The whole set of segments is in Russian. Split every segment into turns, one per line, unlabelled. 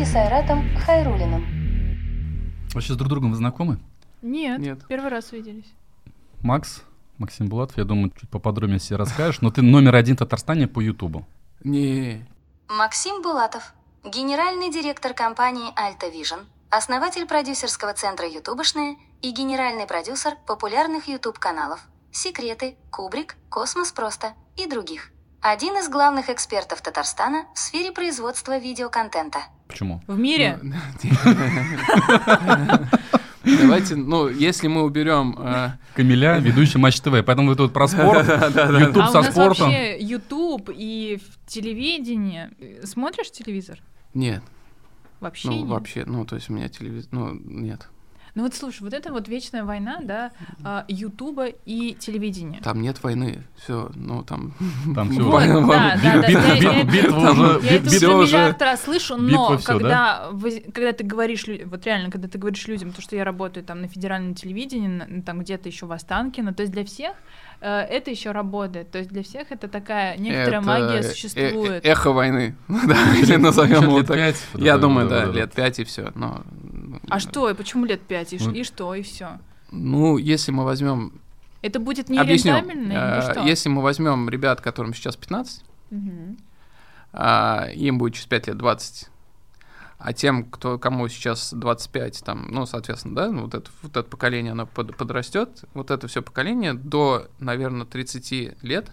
и с Айратом Хайрулиным.
Вообще с друг другом вы знакомы?
Нет,
Нет.
первый раз виделись.
Макс, Максим Булатов, я думаю, чуть поподробнее себе расскажешь, но ты номер один в Татарстане по Ютубу.
Не,
Максим Булатов, генеральный директор компании Alta Vision, основатель продюсерского центра «Ютубошные» и генеральный продюсер популярных YouTube-каналов «Секреты», «Кубрик», «Космос просто» и других. Один из главных экспертов Татарстана в сфере производства видеоконтента.
Почему?
В мире?
Ну, Давайте, ну, если мы уберем... э,
Камиля, ведущий Матч ТВ, поэтому вы тут про спорт, Ютуб
а у
со
нас
спортом.
вообще YouTube и телевидение. Смотришь телевизор?
Нет,
Вообще
ну,
нет?
вообще, ну, то есть у меня телевизор... Ну, нет.
Ну вот слушай, вот это вот вечная война, да, а, Ютуба и телевидения.
Там нет войны. Все, ну, там...
Там всё.
Вот,
Война-
да, да, да,
Битва уже...
Я это уже миллиард раз слышу, но когда, когда ты говоришь, вот реально, когда ты говоришь людям, то, что я работаю там на федеральном телевидении, там где-то еще в Останкино, то есть для всех э, это еще работает, то есть для всех это такая некоторая
Это
магия
э-
существует.
э- эхо войны. Да, или назовем его так. Я думаю, да, лет пять и все. Но,
а что, и почему лет пять, и,
Ну,
и что, и все?
Ну, если мы возьмем...
Это будет
Объясню.
нерентабельно или
Э,
что?
Если мы возьмем ребят, которым сейчас 15,
Мгм.
а, им будет через 5 лет 20. А тем, кто, кому сейчас 25, там, ну, соответственно, да, ну, вот это, вот это поколение, оно под- подрастет, вот это все поколение до, наверное, 30 лет,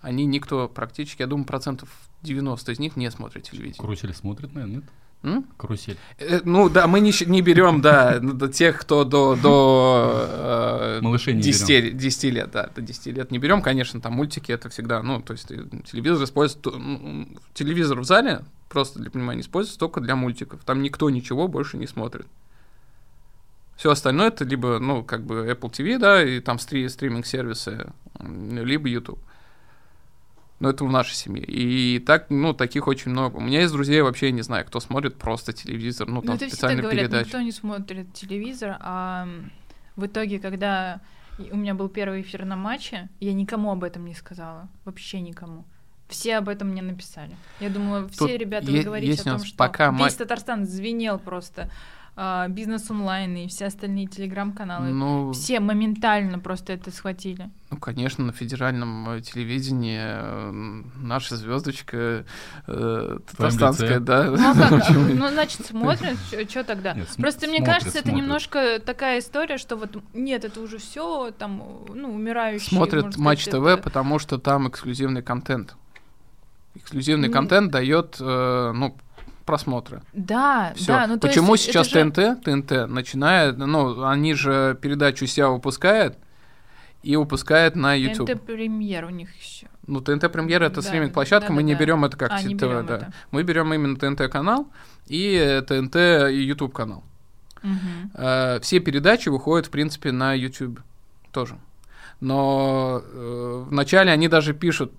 они никто практически, я думаю, процентов 90 из них не смотрит телевидение.
Карусель смотрит, наверное, нет?
М?
Карусель.
Э, Ну да, мы не, не берем, да, до тех, кто до, до э,
Малышей не
10, 10 лет, да, до 10 лет не берем, конечно, там мультики это всегда, ну, то есть э, телевизор используется, ну, телевизор в зале, просто для понимания, используется только для мультиков, там никто ничего больше не смотрит. Все остальное это либо, ну, как бы Apple TV, да, и там стри- стриминг-сервисы, либо YouTube. Но это в нашей семье. И так, ну, таких очень много. У меня есть друзья, вообще я не знаю, кто смотрит просто телевизор, ну,
Ну,
там специальные
говорят,
передачи.
никто не смотрит телевизор, а в итоге, когда у меня был первый эфир на матче, я никому об этом не сказала, вообще никому. Все об этом мне написали. Я думаю, все
Тут
ребята, вы говорите о том, что
пока
весь
ма-
Татарстан звенел просто. А, бизнес онлайн и все остальные телеграм-каналы.
Ну,
Все моментально просто это схватили.
ну, конечно, на федеральном э, телевидении э, наша звездочка э, татарстанская, да.
Ну, а как? Ну, значит, смотрят, что тогда?
Нет, см-
Просто мне
смотрят,
кажется, это немножко такая история, что вот нет, это уже все там, ну, умирающий.
Смотрят Матч ТВ,
это-
потому что там эксклюзивный контент. Эксклюзивный контент дает, э, ну, просмотры.
Да,
Все.
да. Ну,
Почему
есть
сейчас
это же-
ТНТ, ТНТ начинает, ну, они же передачу себя выпускают и выпускают на YouTube.
ТНТ премьер у них еще.
Ну, ТНТ Премьера это
Да,
стриминг-площадка,
да,
мы
да,
не
да.
берем это как
А,
ТВ,
берем
да.
это.
Мы берем именно ТНТ канал и ТНТ YouTube канал. Э, Все передачи выходят, в принципе, на YouTube тоже. Но э, вначале они даже пишут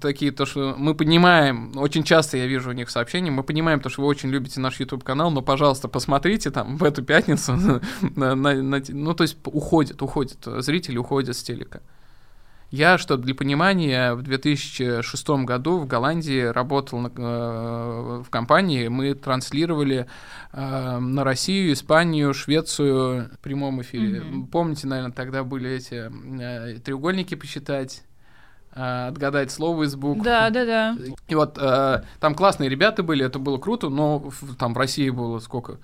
такие, то, что мы понимаем, очень часто я вижу у них сообщения, мы понимаем, то, что вы очень любите наш YouTube-канал, но, пожалуйста, посмотрите там в эту пятницу, на- на- на те- ну, то есть уходит, уходит, зрители уходят с телека. Я, что для понимания, в 2006 году в Голландии работал на- э, в компании, мы транслировали э, на Россию, Испанию, Швецию в прямом эфире.
Мгм.
Помните, наверное, тогда были эти э, треугольники посчитать, э, отгадать слово из букв.
Да, да, да.
И вот э, там классные ребята были, это было круто, но в- там в России было сколько?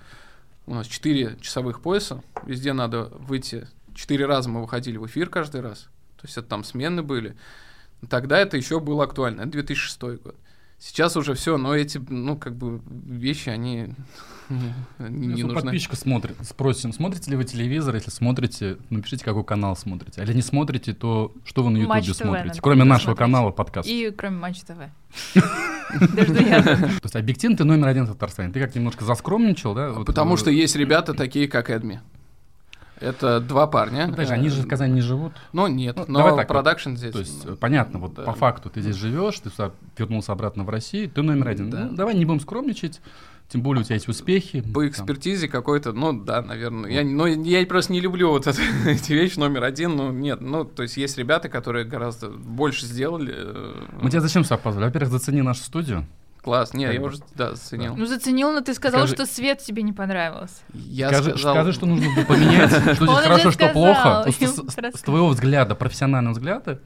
У нас 4 часовых пояса, везде надо выйти. Четыре раза мы выходили в эфир каждый раз. То есть это там смены были. Тогда это еще было актуально. Это 2006 год. Сейчас уже все, но эти, ну, как бы, вещи, они не, нужны.
подписчика смотрит, спросим, смотрите ли вы телевизор? Если смотрите, напишите, какой канал смотрите. А если не смотрите, то что вы на Ютубе смотрите? Кроме нашего канала подкаст.
И кроме Матч ТВ.
То есть объективно ты номер один в Татарстане. Ты как немножко заскромничал, да?
Потому
э,
что есть ребята такие, как Эдми. Это два парня.
Подожди, они же в Казани не живут.
Ну, нет,
Ну,
но
так,
продакшн здесь.
То есть,
ну,
э, понятно, вот
да.
по факту ты здесь живешь, ты вернулся обратно в Россию, ты номер один.
Да.
Ну, давай не будем скромничать, тем более у тебя есть успехи.
По
там.
экспертизе какой-то, ну да, наверное. Я, ну, я просто не люблю вот это, эти вещи номер один. Ну, нет, ну, то есть есть ребята, которые гораздо больше сделали. э,
Мы тебя зачем сюда позвали? Во-первых, зацени нашу студию.
Класс. Не, я уже, да, заценил.
Ну, заценил, но ты сказал,
Скажи-
что свет тебе не понравился.
Я
скажи,
сказал...
скажи, что нужно было поменять, что здесь хорошо, что плохо. С твоего взгляда, профессионального взгляда,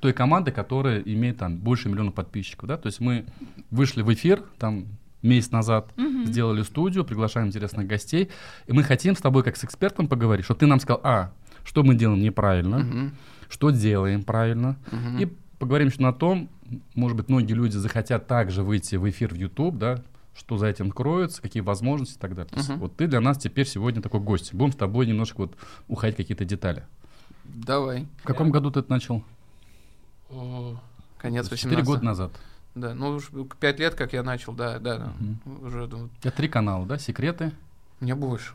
той команды, которая имеет там больше миллиона подписчиков, да? То есть мы вышли в эфир там месяц назад,
Мгм.
сделали студию, приглашаем интересных гостей, и мы хотим с тобой как с экспертом поговорить, чтобы ты нам сказал, а, что мы делаем неправильно,
Мгм,
что делаем правильно,
мгм.
и поговорим еще на том, может быть, многие люди захотят также выйти в эфир в YouTube, да, что за этим кроется, какие возможности и так далее. То есть
Мгм.
вот ты для нас теперь сегодня такой гость. Будем с тобой немножко вот уходить какие-то детали.
Давай.
В каком году ты это начал?
Конец
Четыре
18
года назад.
Да, ну уж пять лет, как я начал, да, да, да.
Мгм.
Уже, ну,
У тебя три канала, да? Секреты.
мне больше.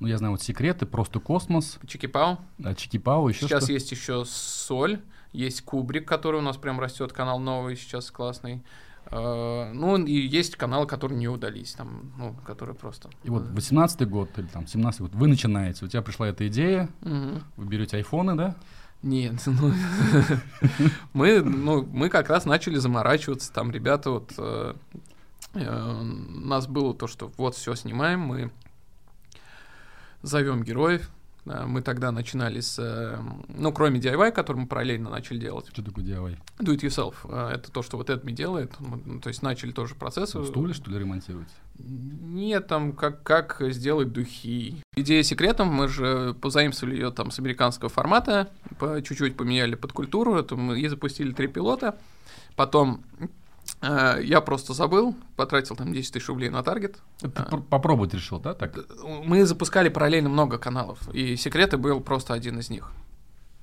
Ну, я знаю, вот секреты, просто космос,
Чики-пау.
а, Чики-Пау, еще
Сейчас
что?
есть еще Соль, есть Кубрик, который у нас прям растет, канал новый, сейчас классный. Э, Ну, и есть каналы, которые не удались, там, ну, которые просто...
И вот 18 год или там 17 год, вы начинаете, у тебя пришла эта идея,
Мгм.
вы берете айфоны, да?
Нет, ну, мы, ну, мы как раз начали заморачиваться, там ребята вот, э, э, у нас было то, что вот все снимаем, мы зовем героев, мы тогда начинали с, э, ну, кроме DIY, который мы параллельно начали делать,
Что такое DIY?
do it yourself, э, это то, что вот это делает, мы, ну, то есть начали тоже процесс.
В стуле, что ли, ремонтировать?
Нет, там как, как сделать духи. Идея секретом, мы же позаимствовали ее там с американского формата, по чуть-чуть поменяли под культуру, это мы и запустили три пилота. Потом э, я просто забыл, потратил там 10 тысяч рублей на таргет.
Ты
А.
пр- попробовать решил, да, так?
Мы запускали параллельно много каналов, и секреты был просто один из них.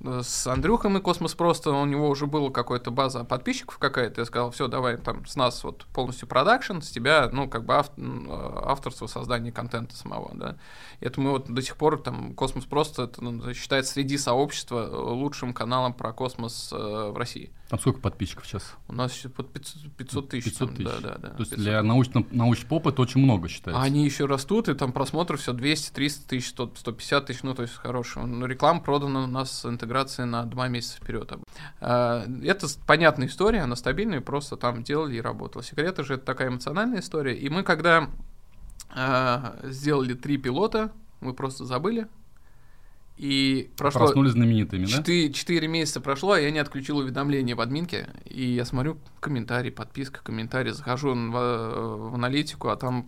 Э, С Андрюхой мы Космос просто, у него уже была какая-то база подписчиков какая-то, я сказал, все, давай там с нас вот полностью продакшн, с тебя, ну, как бы ав- э, авторство, создание контента самого, да. И это мы вот до сих пор, там, Космос просто, это, ну, считается среди сообщества э, лучшим каналом про космос э, в России.
Там сколько подписчиков сейчас?
У нас сейчас под 500 500 тысяч.
500
там,
тысяч.
Да, да, да.
То есть
500.
для научно, научпопа это очень много считается.
А они еще растут, и там просмотров все 200, 300 тысяч, 100, 150 тысяч, ну, то есть хорошего. Но реклама продана у нас с интеграцией на два месяца вперед. Это с- понятная история, она стабильная, просто там делали и работала. Секреты же это такая эмоциональная история. И мы, когда а, сделали три пилота, мы просто забыли. И прошло...
Проснулись знаменитыми, да?
Четыре, четыре месяца прошло, а я не отключил уведомления в админке, и я смотрю комментарий, подписка, комментарий, захожу в, в аналитику, а там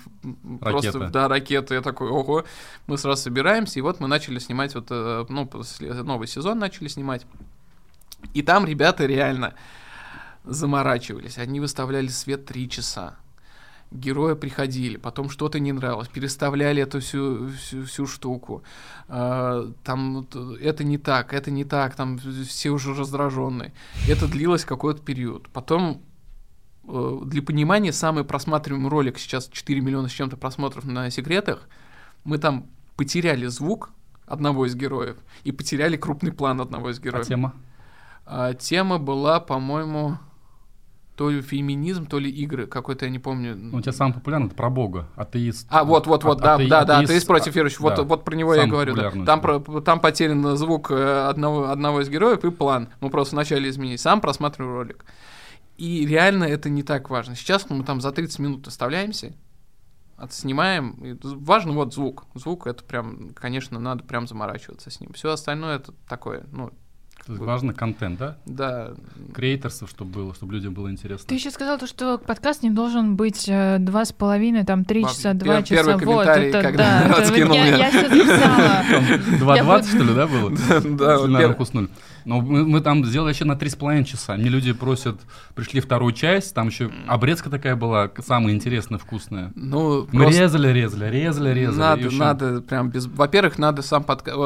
просто,
Ракета.
да, ракета, я такой, ого, мы сразу собираемся, и вот мы начали снимать, вот, э, ну, после- новый сезон начали снимать, и там ребята реально заморачивались, они выставляли свет три часа, герои приходили, потом что-то не нравилось, переставляли эту всю, всю, всю штуку. А, Там это не так, это не так, там все уже раздраженные. Это длилось какой-то период. Потом э, для понимания, самый просматриваемый ролик сейчас 4 миллиона с чем-то просмотров на секретах. Мы там потеряли звук одного из героев и потеряли крупный план одного из
А
героев.
тема?
А, тема была, по-моему, то ли феминизм, то ли игры, какой-то я не помню.
Ну, у тебя самый популярный это про Бога, атеист.
А, вот, вот, вот,
А-
да,
атеи-
да, да,
атеист,
атеист против
а,
верующих. Вот,
да.
вот про него я говорю. да. Там, про- там потерян звук э, одного, одного из героев и план. Мы просто вначале изменили. Сам просматриваю ролик. И реально это не так важно. Сейчас мы там за 30 минут оставляемся, отснимаем. И важно вот звук. Звук это прям, конечно, надо прям заморачиваться с ним. Все остальное это такое, ну,
То есть важно контент, да?
да,
Креаторство, чтобы было, чтобы людям было интересно.
Ты еще сказал, то, что подкаст не должен быть э, два с половиной, там, три часа, два часа.
первый
вот,
комментарий,
это,
когда
да, это
откинул
я,
меня.
я все записала.
2.20,
буду-
что ли, да, было?
да,
на руку уснули. Но мы, мы там сделали еще на 3,5 часа. Мне люди просят, пришли вторую часть, там еще обрезка такая была, самая интересная, вкусная.
ну,
Мы
просто
резали, резали, резали, резали.
надо, надо прям без... Во-первых, надо сам подкаст...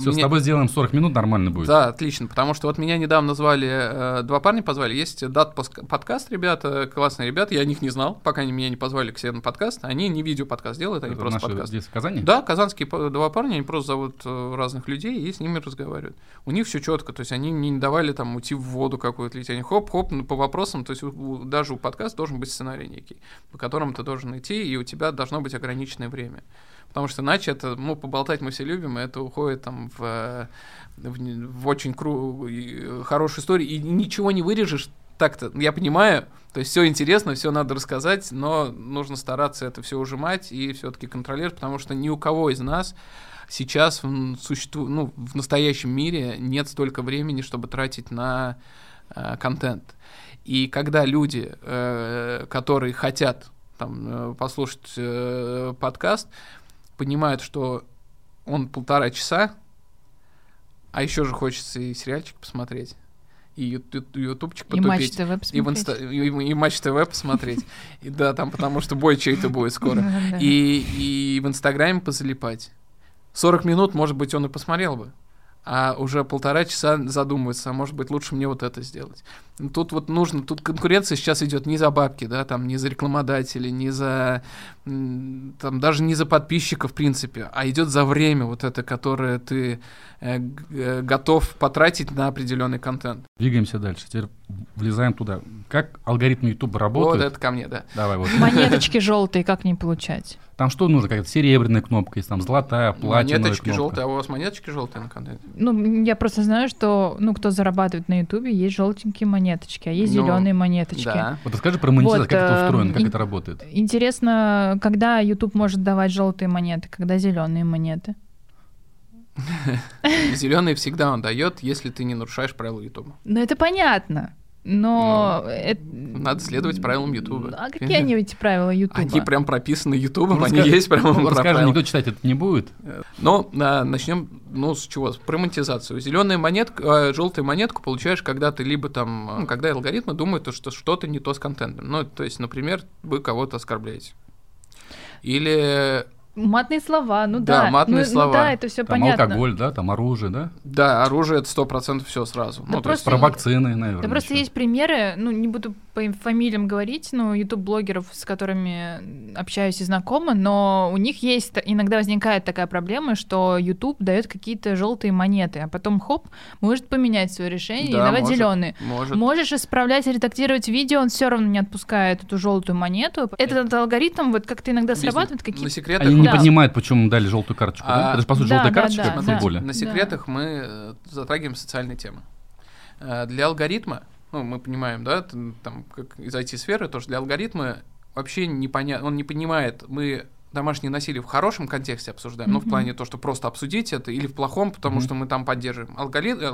Все, с тобой сделаем 40 минут, нормально будет.
Да, отлично, потому что вот меня недавно звали, э, два парня позвали, есть дат подкаст, ребята, классные ребята, я о них не знал, пока они меня не позвали к себе на подкаст, они не видео-подкаст делают, они
Это
просто подкаст.
здесь в Казани?
Да, казанские два парня, они просто зовут э, разных людей и с ними разговаривают. У них все четко, то есть они не давали там уйти в воду какую-то лететь, они хоп-хоп ну, по вопросам, то есть у- даже у подкаста должен быть сценарий некий, по которому ты должен идти, и у тебя должно быть ограниченное время. Потому что иначе это, ну, поболтать мы все любим, и это уходит там в, э, в, в очень кру- э, хорошую историю, и ничего не вырежешь, так-то, я понимаю, то есть все интересно, все надо рассказать, но нужно стараться это все ужимать и все-таки контролировать, потому что ни у кого из нас сейчас в, существу, ну, в настоящем мире нет столько времени, чтобы тратить на э, контент. И когда люди, э, которые хотят там, э, послушать э, подкаст, понимают, что он полтора часа, а еще же хочется и сериальчик посмотреть, и ютубчик потупить. И Матч ТВ посмотреть. И, в инста... и, и Матч ТВ посмотреть. И да, там потому что бой чей-то будет скоро. И, и в Инстаграме позалипать. 40 минут, может быть, он и посмотрел бы а уже полтора часа задумывается, а может быть лучше мне вот это сделать. Тут вот нужно, тут конкуренция сейчас идет не за бабки, да, там не за рекламодателей, не за, там даже не за подписчиков в принципе, а идет за время вот это, которое ты э, э, готов потратить на определенный контент.
Двигаемся дальше, теперь влезаем туда. Как алгоритм YouTube работает?
Вот это ко мне, да.
Давай вот.
Монеточки желтые, как не получать?
Там что нужно? Какая-то серебряная кнопка, есть там золотая, платиновая
Монеточки
кнопка.
желтые, а у вас монеточки желтые на контенте?
Ну, я просто знаю, что, ну, кто зарабатывает на Ютубе, есть желтенькие монеточки, а есть ну, зеленые монеточки. Да.
Вот расскажи про монетизацию, вот, как это устроено, как это работает.
Интересно, когда YouTube может давать желтые монеты, когда зеленые монеты?
Зеленые всегда он дает, если ты не нарушаешь правила YouTube.
Ну, это понятно. Но ну, это...
надо следовать правилам Ютуба.
А какие они эти правила Ютуба?
Они прям прописаны Ютубом, ну, они есть прямо.
Ну, расскажи, никто читать это не будет.
Но а, начнем, ну, с чего? Про монетизацию. Зеленая монетка, а, желтую монетку получаешь, когда ты либо там, ну, когда алгоритмы думают, что что-то не то с контентом. Ну, то есть, например, вы кого-то оскорбляете. Или
Матные слова, ну да.
Да, матные
ну,
слова.
Ну да, это все
там
понятно.
алкоголь, да, там оружие, да?
Да, оружие это сто процентов все сразу.
Да ну, просто, то есть про вакцины, наверное.
Да просто еще. есть примеры, ну не буду по фамилиям говорить, но YouTube-блогеров, с которыми общаюсь и знакома, но у них есть, иногда возникает такая проблема, что YouTube дает какие-то желтые монеты, а потом хоп, может поменять свое решение да, и давать зеленые.
Может.
Можешь исправлять, редактировать видео, он все равно не отпускает эту желтую монету. Этот алгоритм, вот как-то иногда срабатывает какие-то.
На секретах
Они не понимают, почему дали желтую карточку. А, да? Это же, по сути, да, желтая да, карточка да, в футболе.
На секретах да. мы э, затрагиваем социальные темы. Э, для алгоритма, ну, мы понимаем, да, там, как из IT-сферы, тоже для алгоритма вообще непонятно, он не понимает, мы домашнее насилие в хорошем контексте обсуждаем, mm-hmm. ну, в плане то, что просто обсудить это, или в плохом, потому mm-hmm. что мы там поддерживаем. Алгоритм,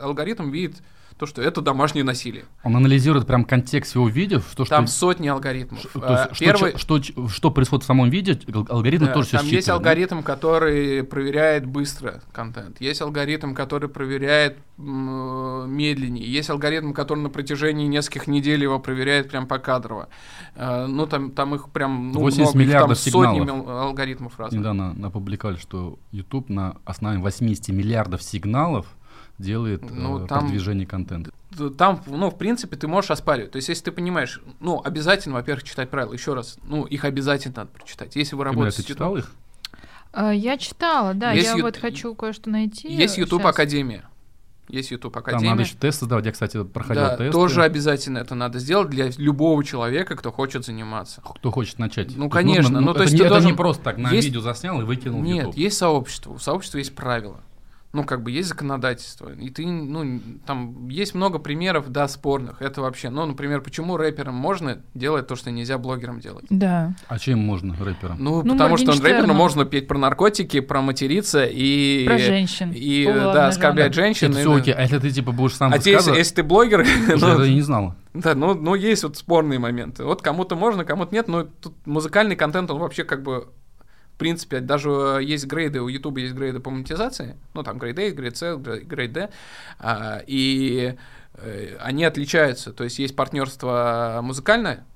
алгоритм видит то, что это домашнее насилие.
Он анализирует прям контекст всего видео, что
там
что...
сотни алгоритмов.
Что, то есть, Первый... что, что, что происходит в самом видео, алгоритм да, тоже
Там есть алгоритм, да? который проверяет быстро контент. Есть алгоритм, который проверяет медленнее. Есть алгоритм, который на протяжении нескольких недель его проверяет прям покадрово. Э, ну, там, там их прям ну,
80 много, миллиардов
их, там сотни алгоритмов разных.
Недавно опубликовали, что YouTube на основании 80 миллиардов сигналов делает ну, э, там, продвижение контента.
Там, ну, в принципе, ты можешь оспаривать. То есть, если ты понимаешь, ну, обязательно, во-первых, читать правила. Еще раз, ну, их обязательно надо прочитать. Если вы работаете...
Ты читал их?
А, я читала, да. Есть я ю... вот хочу кое-что найти.
Есть YouTube сейчас. Академия. Есть YouTube Академия. Там
надо еще тест создавать. Я, кстати, проходил да, тест.
тоже обязательно это надо сделать для любого человека, кто хочет заниматься.
Кто хочет начать.
Ну, конечно. Нужно,
ну,
ну,
то есть это, не, должен... не просто так на есть... видео заснял и выкинул
Нет,
в YouTube.
есть сообщество. У сообщества есть правила ну, как бы есть законодательство, и ты, ну, там есть много примеров, да, спорных, это вообще, ну, например, почему рэперам можно делать то, что нельзя блогерам делать?
Да.
А чем можно рэперам?
Ну, ну потому что рэперу можно петь про наркотики, про материться и...
Про женщин.
И, О, да, оскорблять женщин.
Это все окей, а если ты, типа, будешь сам
А если, если ты блогер...
ну, я не знал.
Да, ну, ну, есть вот спорные моменты. Вот кому-то можно, кому-то нет, но тут музыкальный контент, он вообще как бы в принципе, даже э, есть грейды, у YouTube есть грейды по монетизации, ну, там грейд A, грейд C, грейд D, а, и э, они отличаются, то есть есть партнерство музыкальное,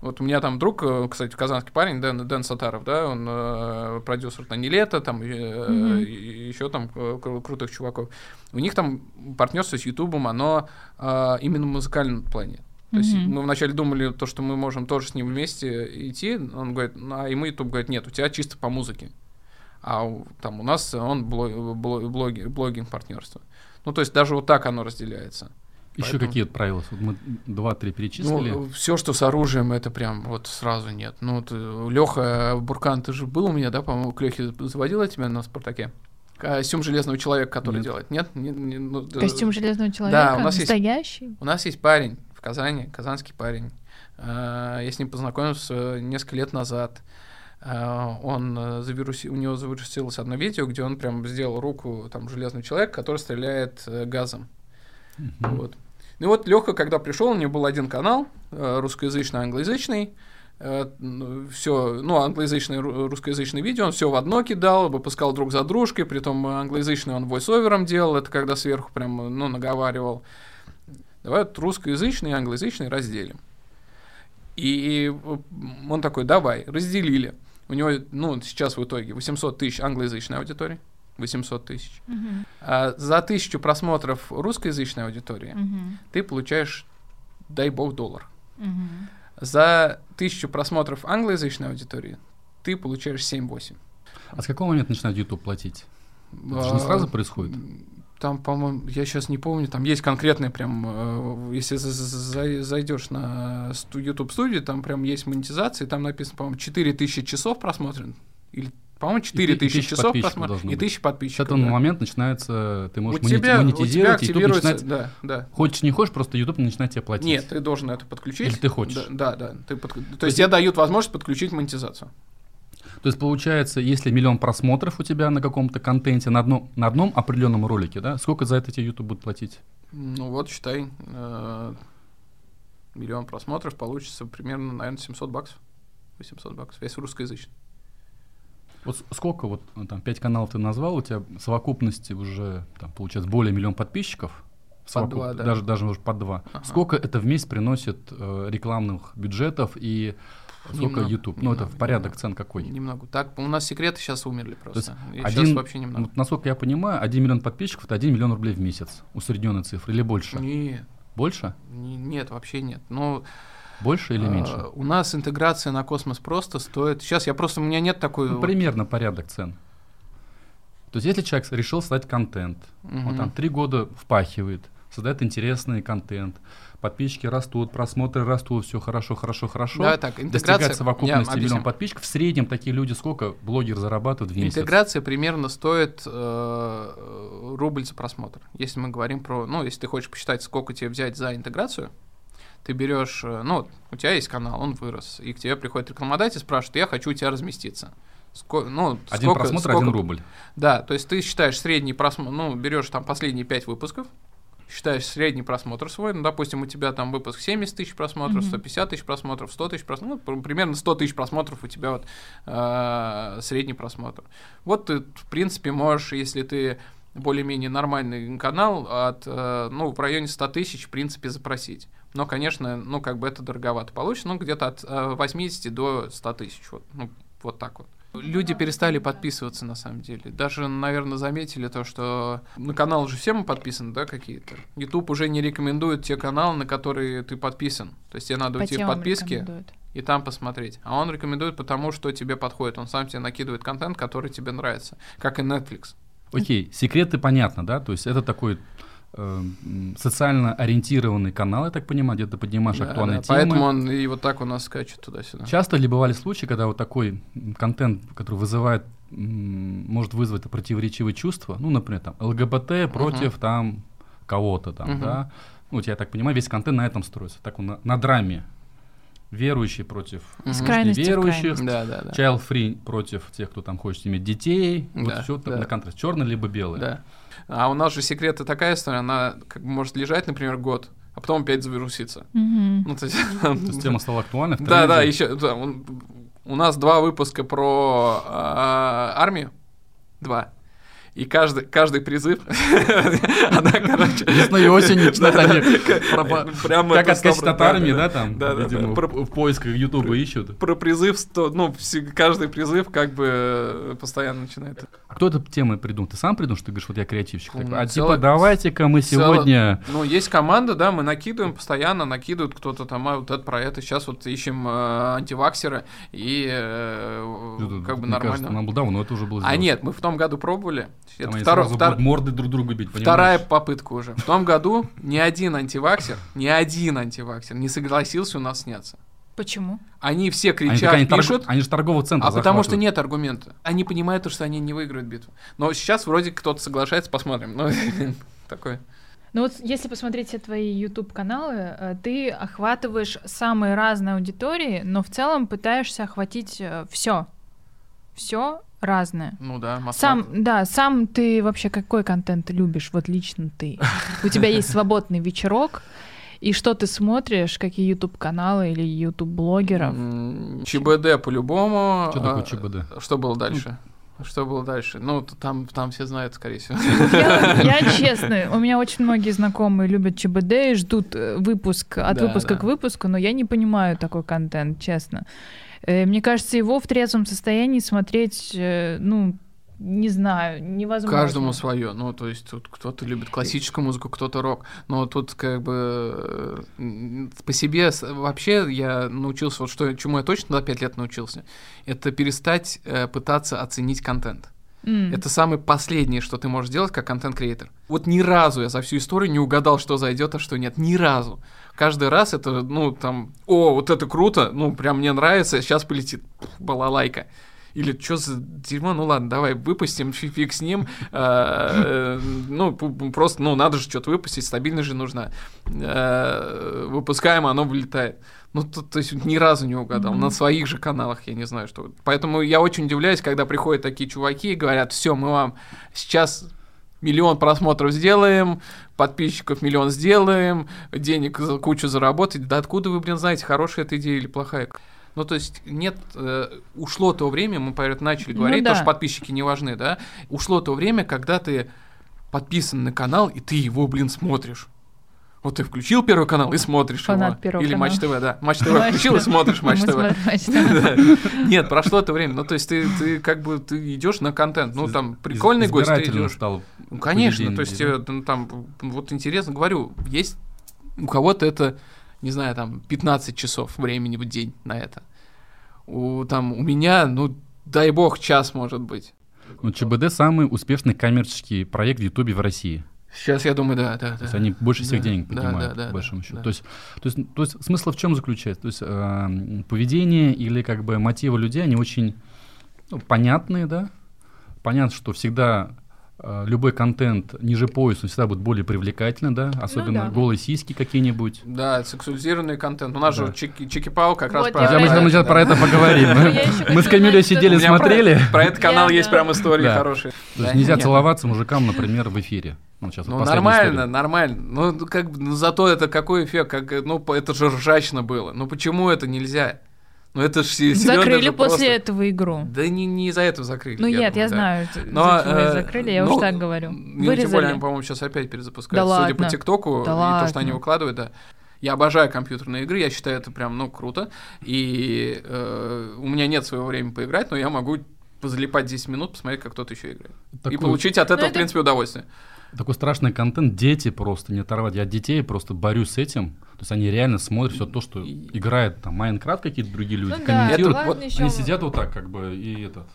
вот у меня там друг, э, кстати, казанский парень, Дэн, Дэн Сатаров, да, он э, продюсер на Нелето, там э, mm-hmm. еще там кру- крутых чуваков. У них там партнерство с Ютубом, оно э, именно в музыкальном плане. То есть mm-hmm. мы вначале думали, то, что мы можем тоже с ним вместе идти. Он говорит, ну, а ему YouTube говорит, нет, у тебя чисто по музыке. А у, там у нас он блог, блог, блогинг партнерство. Ну, то есть даже вот так оно разделяется.
Еще Поэтому... какие прайвелс? Вот мы два-три перечислили.
Ну, все, что с оружием, это прям вот сразу нет. Ну, вот э, Леха Буркан, ты же был у меня, да, по-моему, к Лехе заводила тебя на Спартаке? Костюм железного человека, который нет. делает. Нет? не, не,
ну, Костюм железного человека?
Да, у нас
Настоящий?
Есть, у нас есть парень, Казани, казанский парень. А, я с ним познакомился несколько лет назад. А, он э, завируси... у него завирусилось одно видео, где он прям сделал руку там железного человека, который стреляет э, газом.
Мгм.
Вот. Ну и вот Леха, когда пришел, у него был один канал, э, русскоязычный, англоязычный. Все, ну, англоязычное, ру- русскоязычное видео, он все в одно кидал, выпускал друг за дружкой, притом англоязычный он войс-овером делал, это когда сверху прям, ну, наговаривал. Давай вот русскоязычный и англоязычный разделим. И он такой, давай, разделили. У него, ну, сейчас в итоге 800 тысяч англоязычной аудитории, 800 тысяч.
Мгм.
А за тысячу просмотров русскоязычной аудитории
Мгм.
ты получаешь, дай бог, доллар.
Мгм.
За тысячу просмотров англоязычной аудитории ты получаешь 7-8.
А с какого момента начинает YouTube платить? Это же не
А,
сразу происходит?
Там, по-моему, я сейчас не помню, там есть конкретные прям, э, если за- за- за- зайдешь на YouTube студию, там прям есть монетизация, и там написано, по-моему, 4000 часов просмотрен, или, по-моему, 4000
тысяча
часов
подписчиков
просмотрен,
должно
и
быть.
1000
С
подписчиков.
этого
да.
момента начинается, ты
у
можешь монети-
тебя, у тебя
монетизировать, и YouTube
активируется,
начинает...
да, да.
Хочешь, не хочешь, просто YouTube начинает тебе платить.
Нет, ты должен это подключить.
Или ты хочешь?
Да, да. да. Ты подк- То
есть-
есть тебе дают возможность подключить монетизацию.
То есть получается, если миллион просмотров у тебя на каком-то контенте, на одном, на одном определенном ролике, да, сколько за это тебе YouTube будет платить?
Ну вот, считай, э, миллион просмотров получится примерно, наверное, 700 баксов. 800 баксов, если русскоязычный.
Вот сколько вот ну, там пять каналов ты назвал, у тебя в совокупности уже там получается более миллион подписчиков. В
По
совокуп-
два, да.
Даже даже уже по два.
Ага.
Сколько это в месяц приносит э, рекламных бюджетов и сколько
Немного,
YouTube? ну это
немного,
в порядок
немного.
цен какой?
Немного. Так, у нас секреты сейчас умерли просто.
Один-
сейчас вообще немного.
Вот, насколько я понимаю, 1 миллион подписчиков это 1 миллион рублей в месяц. Усредненная цифра или больше?
Нет,
Больше?
не- нет, вообще нет. Ну,
Больше или
а,
меньше?
у нас интеграция на космос просто стоит. Сейчас я просто у меня нет такой.
Ну, примерно порядок цен. То есть, если человек решил создать контент, он
Мгм.
там три года впахивает, создает интересный контент, подписчики растут, просмотры растут, все хорошо, хорошо, хорошо.
Давай так, интеграция.
совокупности
я
миллион подписчиков. В среднем такие люди сколько блогер зарабатывают в месяц?
Интеграция примерно стоит э, рубль за просмотр. Если мы говорим про, ну, если ты хочешь посчитать, сколько тебе взять за интеграцию, ты берешь, э, ну, у тебя есть канал, он вырос, и к тебе приходит рекламодатель, спрашивает, я хочу у тебя разместиться. Ско- ну,
Один
сколько-
просмотр,
сколько-
один рубль.
Да, то есть ты считаешь средний просмотр, ну, берешь там последние пять выпусков, считаешь средний просмотр свой, ну, допустим, у тебя там выпуск 70 тысяч просмотров,
Мгм.
150 тысяч просмотров, 100 тысяч просмотров, ну, пр- примерно 100 тысяч просмотров у тебя вот э, средний просмотр. Вот ты, в принципе, можешь, если ты более-менее нормальный канал, от, э, ну, в районе 100 тысяч, в принципе, запросить. Но, конечно, ну, как бы это дороговато получится, ну, где-то от э, 80 до 100 тысяч, вот, ну, вот так вот. Люди перестали подписываться, на самом деле. Даже, наверное, заметили то, что на канал уже все мы подписаны, да, какие-то. YouTube уже не рекомендует те каналы, на которые ты подписан. То есть тебе надо
По
уйти в подписки и там посмотреть. А он рекомендует потому, что тебе подходит. Он сам тебе накидывает контент, который тебе нравится. Как и Netflix.
Окей, секреты понятно, да? То есть это такой социально ориентированный канал, я так понимаю, где ты поднимаешь
Да,
актуальные
да,
темы.
Поэтому он и вот так у нас скачет туда-сюда.
Часто ли бывали случаи, когда вот такой контент, который вызывает, может вызвать противоречивые чувства, ну, например, там, ЛГБТ против там кого-то там,
Мгм.
да? Ну, вот я так понимаю, весь контент на этом строится, так он на, на драме. Верующие против
Мгм.
С крайности в
неверующих,
крайность.
Да, да, да.
child free против тех, кто там хочет иметь детей,
Да,
вот все
да.
на контраст, черный либо белый.
Да. А у нас же секреты такая история, она как бы может лежать, например, год, а потом опять завируситься.
Мгм.
Ну, то есть,
То есть тема стала актуальна. в
Да, да, еще да, у нас два выпуска про а, армию. Два. И каждый, каждый призыв, она, короче...
Весной и осенью начинают они
Прямо
Как
сто-
от армии, да, там, видимо, в- поисках Ютуба ищут.
Про призыв, ну, каждый призыв как бы э, постоянно начинает.
А кто эту тему придумал? Ты сам придумал, что ты говоришь, вот я креативщик?
Ну?
А типа, давайте-ка мы сегодня...
Ну, есть команда, да, мы накидываем постоянно, накидывают кто-то там, а вот это про это. Сейчас вот ищем э, антиваксера, и э,
Это,
как бы нормально.
нам было давно, но это уже было
А нет, мы в том году пробовали.
Там
Это
они
второ-
сразу
втор-
морды друг другу бить,
Вторая попытка уже. В том году ни один антиваксер, ни один антиваксер не согласился у нас сняться.
Почему?
Они все
Они,
кричат,
так- они торг-
пишут,
они же торгового центра
а потому что нет аргумента. Они понимают, то, что они не выиграют битву. Но сейчас вроде кто-то соглашается, посмотрим. Ну, такой.
Ну вот если посмотреть все твои YouTube-каналы, э, ты охватываешь самые разные аудитории, но в целом пытаешься охватить все. Все разное.
Ну да, масс
Сам, да, сам ты вообще какой контент любишь, вот лично ты? У тебя есть свободный вечерок, и что ты смотришь, какие YouTube-каналы или YouTube-блогеров?
ЧБД по-любому.
Что такое ЧБД?
Что было дальше? Что было дальше? Ну, там, там все знают, скорее всего.
Я, я честно, у меня очень многие знакомые любят ЧБД и ждут э, выпуск от да, выпуска да. к выпуску, но я не понимаю такой контент, честно. Э, мне кажется, его в трезвом состоянии смотреть, э, ну, не знаю, невозможно.
Каждому свое. Ну, то есть тут кто-то любит классическую музыку, кто-то рок. Но тут как бы по себе вообще я научился, вот что, чему я точно за пять лет научился, это перестать э, пытаться оценить контент. Это самое последнее, что ты можешь сделать как контент-креатор. Вот ни разу я за всю историю не угадал, что зайдет, а что нет. Ни разу. Каждый раз это, ну, там, о, вот это круто, ну, прям мне нравится, сейчас полетит балалайка или что за дерьмо, ну ладно, давай выпустим, фиг с ним, а, э, ну, просто, ну, надо же что-то выпустить, стабильность же нужна. Э, выпускаем, оно вылетает. Ну, то, то есть ни разу не угадал. Mm-hmm. На своих же каналах я не знаю, что. Поэтому я очень удивляюсь, когда приходят такие чуваки и говорят: все, мы вам сейчас миллион просмотров сделаем, подписчиков миллион сделаем, денег кучу заработать. Да откуда вы, блин, знаете, хорошая эта идея или плохая? Ну, то есть нет, э, ушло то время, мы, поверь, начали ну говорить, ну, да. то, что подписчики не важны, да, ушло то время, когда ты подписан на канал, и ты его, блин, смотришь. Вот ты включил первый канал и смотришь
Фанат
его. Или
канала.
Матч ТВ, да. Матч ТВ включил и смотришь Матч ТВ. Нет, прошло это время. Ну, то есть ты, ты как бы ты идешь на контент. Ну, там прикольный гость, ты идешь.
стал
ну, конечно, то есть ну, там вот интересно, говорю, есть у кого-то это не знаю, там 15 часов времени в день на это. У, там, у меня, ну, дай бог, час может быть.
Ну, ЧБД самый успешный коммерческий проект в Ютубе в России.
Сейчас я думаю, да, да.
То есть они больше всех да, денег поднимают, да, да, по большому да, счету. Да. То, есть, то, есть, то есть смысл в чем заключается? То есть э, поведение или как бы мотивы людей, они очень ну, понятные, да? Понятно, что всегда Э, любой контент ниже пояса всегда будет более привлекательный, да, особенно ну, да. голые сиськи какие-нибудь.
Да, сексуализированный контент. У нас да. же Чики, Чики Пау как вот раз
про... Мы, мы сейчас про это поговорим. Мы с Камилей сидели, смотрели.
Про этот канал есть прям истории хорошие.
То есть нельзя целоваться мужикам, например, в эфире.
Ну, сейчас ну нормально, нормально. Ну, как ну, зато это какой эффект, как, ну, это же ржачно было. Ну, почему это нельзя? Ну это же
Закрыли после просто... этого игру.
Да не, не из-за этого закрыли.
Ну нет, я, знаю, но, э, закрыли, я но, уж так говорю.
Ну, тем более, они, по-моему, сейчас опять перезапускают. Да Судя ладно. по ТикТоку да и ладно. то, что они выкладывают, да. Я обожаю компьютерные игры, я считаю это прям, ну, круто. И э, у меня нет своего времени поиграть, но я могу позалипать 10 минут, посмотреть, как кто-то еще играет. Такой... И получить от этого, ну, в принципе, удовольствие.
Такой страшный контент, дети просто не оторвать. Я детей просто борюсь с этим. То есть они реально смотрят все то, что играет там Майнкрафт какие-то другие люди, ну, комментируют. Да, вот, еще... Они сидят вот так, как бы, и этот.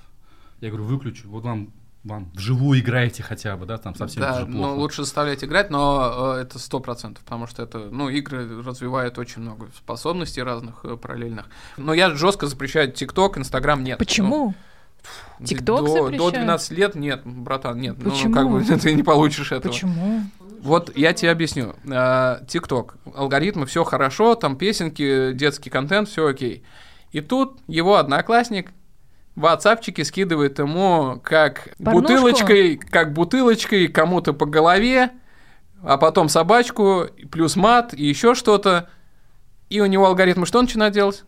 Я говорю, выключу, вот вам вам вживую играете хотя бы, да, там совсем да, плохо.
ну лучше заставлять играть, но э, это сто процентов, потому что это, ну, игры развивают очень много способностей разных э, параллельных. Но я жестко запрещаю ТикТок, Инстаграм нет.
Почему?
Ну, ТикТок до, до 12 лет нет, братан, нет. Почему? Ну, как бы ты не получишь этого.
Почему?
Вот я тебе объясню. Э, ТикТок, алгоритмы, все хорошо, там песенки, детский контент, все окей. И тут его одноклассник в WhatsAppчике скидывает ему как Порнушку? бутылочкой, как бутылочкой кому-то по голове, а потом собачку, плюс мат и еще что-то. И у него алгоритмы что начинает делать?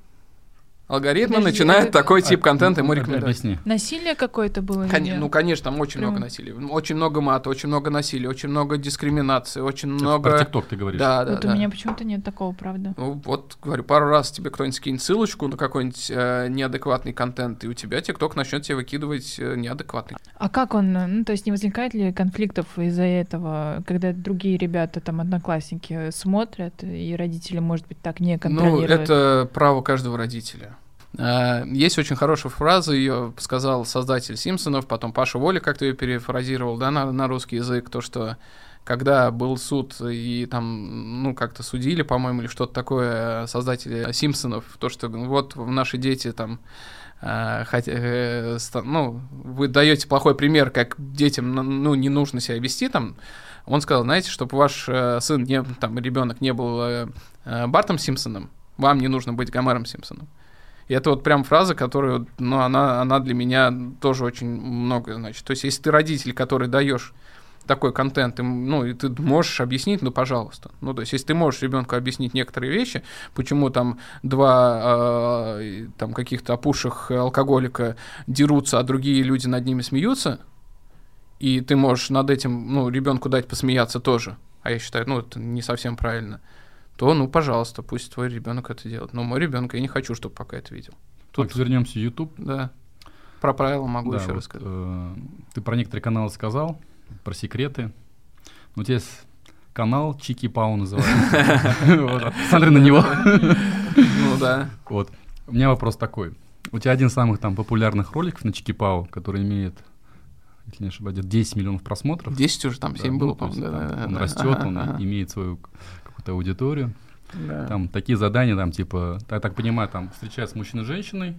Алгоритмы Подожди, начинают это... такой тип контента ему рекомендовать.
Насилие какое-то было?
Кон... Ну, конечно, там очень Прям... много насилия. Очень много мата, очень много насилия, очень много дискриминации, очень Это много...
Про ТикТок ты говоришь.
Да, да,
Вот
да.
у меня почему-то нет такого, правда.
Ну, вот, говорю, пару раз тебе кто-нибудь скинет ссылочку на какой-нибудь э, неадекватный контент, и у тебя ТикТок начнет тебе выкидывать э, неадекватный.
А как он, ну, то есть не возникает ли конфликтов из-за этого, когда другие ребята, там, одноклассники смотрят, и родители, может быть, так не контролируют?
Ну, это право каждого родителя. Э, есть очень хорошая фраза, ее сказал создатель Симпсонов, потом Паша Воля как-то ее перефразировал, да, на, на русский язык, то, что когда был суд и там, ну, как-то судили, по-моему, или что-то такое создатели Симпсонов, то, что вот наши дети там э, хотя, э, ну, вы даете плохой пример, как детям, ну, не нужно себя вести там, Он сказал, знаете, чтобы ваш э, сын, не, там, ребенок не был э, э, Бартом Симпсоном, вам не нужно быть Гомером Симпсоном. И это вот прям фраза, которая, ну, она, она для меня тоже очень много значит. То есть, если ты родитель, который даешь такой контент, и, ну, и ты можешь объяснить, ну, пожалуйста. Ну, то есть, если ты можешь ребенку объяснить некоторые вещи, почему там два э, там каких-то опуших алкоголика дерутся, а другие люди над ними смеются, и ты можешь над этим, ну, ребенку дать посмеяться тоже, а я считаю, ну, это не совсем правильно, то, ну, пожалуйста, пусть твой ребенок это делает. Но мой ребенок, я не хочу, чтобы пока это видел.
Тут вернемся в YouTube.
Да. Про правила могу да, еще вот, рассказать. Э,
ты про некоторые каналы сказал, про секреты. Ну, у тебя есть канал Чики Пау называется. Смотри на него.
Ну да.
Вот. У меня вопрос такой. У тебя один из самых там популярных роликов на Чики Пау, который имеет если не ошибаюсь, 10 миллионов просмотров.
10 уже, там 7 да, было, ну, по-моему. Да,
да, он да, растет, ага, он ага. имеет свою какую-то аудиторию. Да. Там такие задания, там, типа, я так понимаю, там встречаются мужчина с женщиной,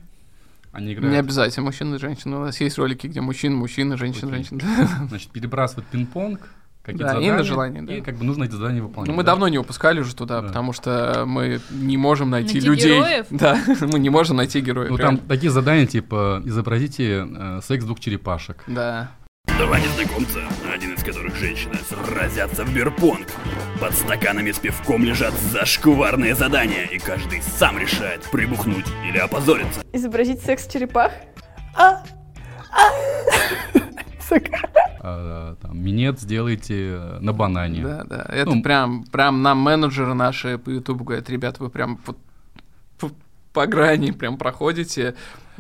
они играют...
Не обязательно мужчина и женщина. У нас есть ролики, где мужчина, мужчина, женщина, женщина.
Значит, перебрасывают пинг-понг,
какие-то да, задания, и на желание, да.
И как бы нужно эти задания выполнять.
Ну, мы да? давно не выпускали уже туда, да. потому что мы не можем найти, найти людей. Героев? Да, мы не можем найти героев.
Ну, там такие задания, типа, изобразите э, секс двух черепашек.
Да.
Два незнакомца, один из которых женщина, сразятся в бирпонг. Под стаканами с пивком лежат зашкварные задания, и каждый сам решает, прибухнуть или опозориться.
Изобразить секс черепах? А! А!
а там, минет сделайте э, на банане.
Да, да. Это ну, прям, прям нам менеджеры наши по YouTube говорят, ребят, вы прям по, по, по грани прям проходите.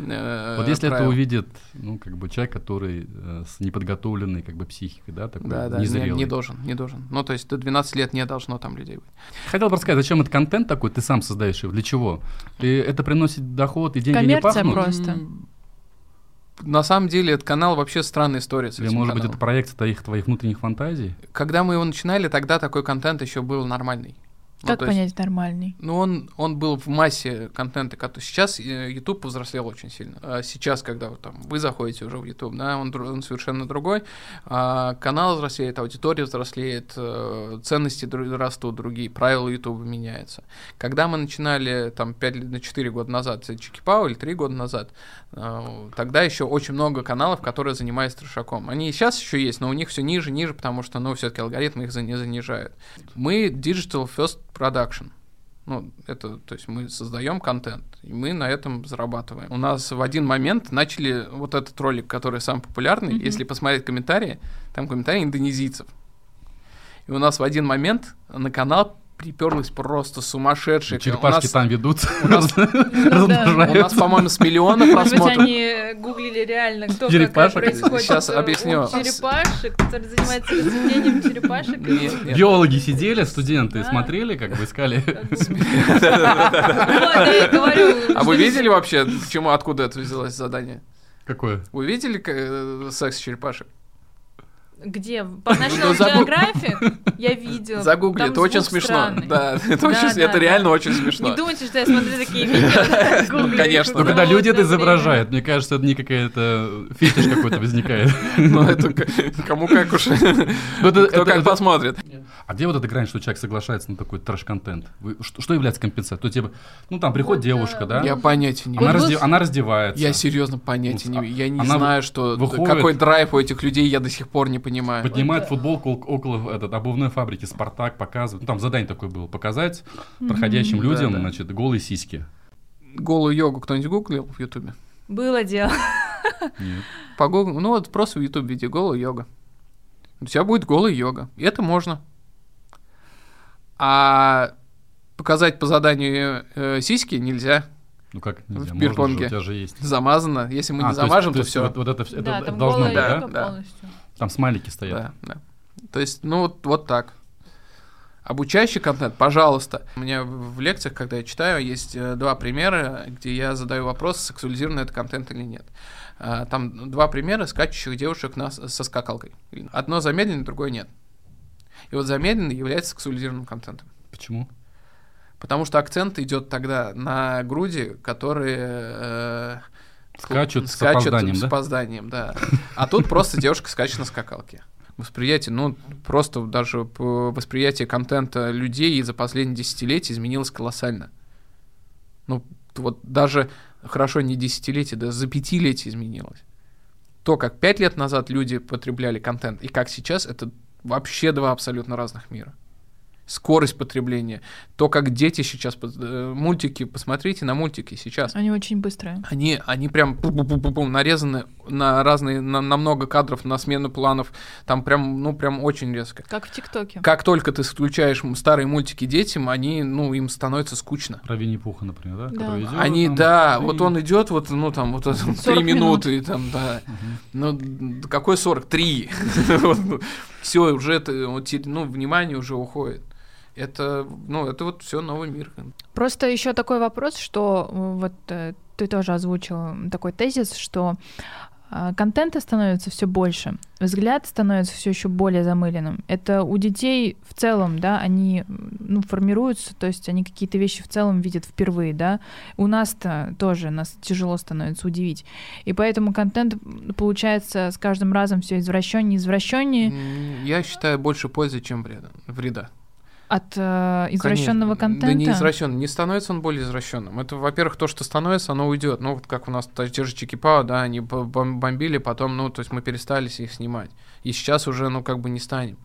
Э, вот если правил. это увидит, ну, как бы человек, который э, с неподготовленной, как бы, психикой, да, такой
да, да, незрелый. Не, не должен, не должен. Ну, то есть до 12 лет не должно там людей быть.
Хотел бы рассказать, зачем этот контент такой, ты сам создаешь его, для чего? Ты, это приносит доход и деньги
Коммерция
не
пахнут? просто.
На самом деле, этот канал вообще странная история.
Или, может каналом. быть, это проект твоих, твоих внутренних фантазий?
Когда мы его начинали, тогда такой контент еще был нормальный.
Ну, как ну, понять есть, нормальный?
Ну, он, он был в массе контента, сейчас э, YouTube повзрослел очень сильно. А сейчас, когда вот, там, вы заходите уже в YouTube, да, он, он совершенно другой. А, канал взрослеет, аудитория взрослеет, э, ценности растут другие, правила YouTube меняются. Когда мы начинали там 5 на 4 года назад Чикипау или 3 года назад, э, тогда еще очень много каналов, которые занимаются трешаком. Они сейчас еще есть, но у них все ниже, ниже, потому что, ну, все-таки алгоритмы их не занижают. Мы digital first продакшн. Ну, это, то есть мы создаем контент, и мы на этом зарабатываем. У нас в один момент начали вот этот ролик, который самый популярный, mm-hmm. если посмотреть комментарии, там комментарии индонезийцев. И у нас в один момент на канал приперлась просто сумасшедшая.
Черепашки там ведут.
У нас, по-моему, с миллиона просмотров.
они гуглили реально, кто как происходит.
Сейчас объясню.
Черепашек, который занимается разведением черепашек.
Биологи сидели, студенты смотрели, как бы искали.
А вы видели вообще, откуда это взялось задание?
Какое?
Вы видели э, секс черепашек?
Где? По National Geographic я видел.
Загугли, это очень смешно. Да, это, очень, это реально очень смешно.
Не думайте, что я смотрю такие видео.
Конечно.
Но когда люди это изображают, мне кажется, это не какая-то фетиш какой-то возникает.
Ну, это кому как уж. Ну, кто как посмотрит.
А где вот эта грань, что человек соглашается на такой трэш-контент? Что является компенсацией? То типа, ну там приходит девушка, да?
Я понятия не
имею. Она раздевается.
Я серьезно понятия не имею. Я не знаю, что какой драйв у этих людей, я до сих пор не понимаю понимаю.
Поднимает футболку около этот, обувной фабрики «Спартак», показывает. Ну, там задание такое было, показать проходящим людям, значит, голые сиськи.
Голую йогу кто-нибудь гуглил в Ютубе?
Было дело.
Нет.
По Google, ну вот просто в YouTube виде голая йога. У тебя будет голая йога. И это можно. А показать по заданию э, сиськи нельзя.
Ну как нельзя?
В бирпонге.
у тебя же есть.
Замазано. Если мы а, не замажем, то, есть, то,
то все. Вот, вот это, это,
да,
это должно быть, да?
да?
Там смайлики стоят.
Да, да. То есть, ну вот, вот так. Обучающий контент, пожалуйста. У меня в лекциях, когда я читаю, есть э, два примера, где я задаю вопрос, сексуализированный это контент или нет. А, там два примера скачущих девушек на, со скакалкой. Одно замедленное, другое нет. И вот замедленный является сексуализированным контентом.
Почему?
Потому что акцент идет тогда на груди, которые э,
скачут, скачут с опозданием,
с
да?
опозданием, да. А тут просто девушка скачет на скакалке. Восприятие, ну, просто даже восприятие контента людей за последние десятилетия изменилось колоссально. Ну, вот даже, хорошо, не десятилетие, да за пятилетие изменилось. То, как пять лет назад люди потребляли контент, и как сейчас, это вообще два абсолютно разных мира скорость потребления, то, как дети сейчас э, мультики, посмотрите на мультики сейчас.
Они очень быстрые.
Они, они прям нарезаны на разные, на, на много кадров, на смену планов, там прям, ну, прям очень резко.
Как в ТикТоке.
Как только ты включаешь старые мультики детям, они, ну, им становится скучно.
Про Винни-Пуха, например, да?
да.
Идет, они, там, да, и... вот он идет, вот, ну, там, вот три минуты, минут. там, да. Угу. Ну, какой 40? Три. Все, уже это, ну, внимание уже уходит это, ну, это вот все новый мир.
Просто еще такой вопрос, что э, вот э, ты тоже озвучил такой тезис, что э, контента становится все больше, взгляд становится все еще более замыленным. Это у детей в целом, да, они ну, формируются, то есть они какие-то вещи в целом видят впервые, да. У нас-то тоже нас тяжело становится удивить. И поэтому контент получается с каждым разом все извращеннее, извращеннее.
Я считаю больше пользы, чем вреда. вреда
от э, извращенного контента? Да
не извращенный, не становится он более извращенным. Это, во-первых, то, что становится, оно уйдет. Ну, вот как у нас те же Чикипао, да, они бомбили, потом, ну, то есть мы перестали их снимать. И сейчас уже, ну, как бы не станем.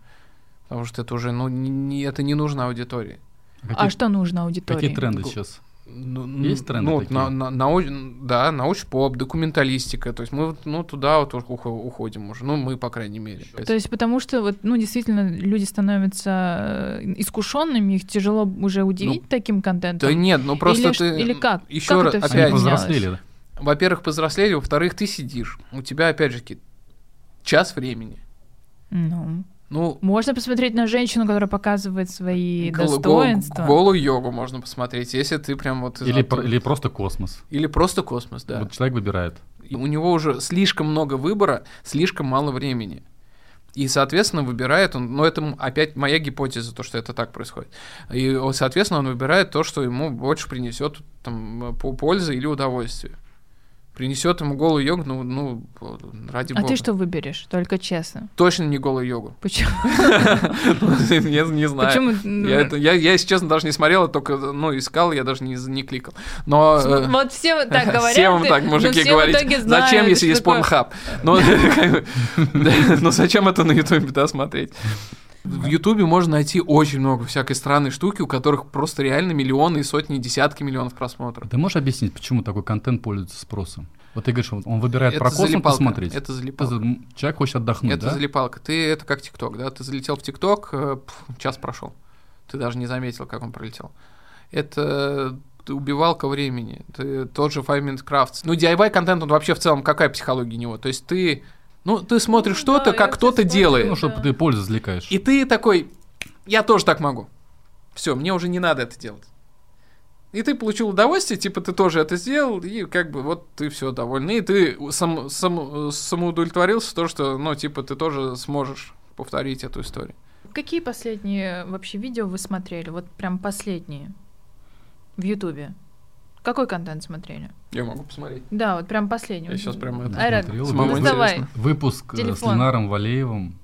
Потому что это уже, ну, не, это не нужно аудитории.
Какие, а что нужно аудитории?
Какие тренды сейчас? Ну, Есть тренды
ну,
такие?
На, на, нау, да, научпоп, документалистика. То есть мы ну, туда вот уходим уже. Ну, мы, по крайней мере.
То есть потому что вот, ну, действительно, люди становятся э, искушенными, их тяжело уже удивить ну, таким контентом?
Да нет, ну просто
или,
ты...
Или как?
Еще
как
раз, опять... Повзрослели, да? Во-первых, повзрослели, во-вторых, ты сидишь. У тебя, опять же, час времени.
Ну... Ну, можно посмотреть на женщину, которая показывает свои гол- достоинства.
Гол- голую йогу можно посмотреть, если ты прям вот...
Или, про- или просто космос.
Или просто космос, да.
Вот человек выбирает.
И у него уже слишком много выбора, слишком мало времени. И, соответственно, выбирает он, но это опять моя гипотеза, то, что это так происходит. И, соответственно, он выбирает то, что ему больше принесет там, пользы или удовольствие принесет ему голую йогу, ну, ну ради
а
бога.
А ты что выберешь? Только честно.
Точно не голую йогу.
Почему?
Я не знаю. Почему? Я, если честно, даже не смотрел, только, ну, искал, я даже не кликал. Но...
Э, вот все так говорят.
Все вам так, мужики, говорить. Зачем, если есть порнхаб? Ну, ну, зачем это на ютубе, да, смотреть? В Ютубе можно найти очень много всякой странной штуки, у которых просто реально миллионы и сотни, и десятки миллионов просмотров.
Ты можешь объяснить, почему такой контент пользуется спросом? Вот ты говоришь, он выбирает это про космос залипалка. посмотреть.
Это залипалка.
Человек хочет отдохнуть,
Это
да?
залипалка. Ты, это как ТикТок, да? Ты залетел в ТикТок, э, час прошел. Ты даже не заметил, как он пролетел. Это убивалка времени. Ты тот же Five Minute Crafts. Ну, DIY контент, он вообще в целом какая психология у него? То есть ты ну, ты смотришь ну, что-то, да, как кто-то делает.
Ну, чтобы ты пользу извлекаешь.
И ты такой, я тоже так могу. Все, мне уже не надо это делать. И ты получил удовольствие, типа ты тоже это сделал, и как бы вот ты все довольный. И ты сам, сам, самоудовлетворился то, что, ну, типа, ты тоже сможешь повторить эту историю.
Какие последние вообще видео вы смотрели? Вот прям последние в Ютубе? Какой контент смотрели?
Я могу посмотреть.
Да, вот прям последний.
Я сейчас прям это
Айрат, смотрел. Самому давай.
Выпуск э, Телефон. с Ленаром Валеевым,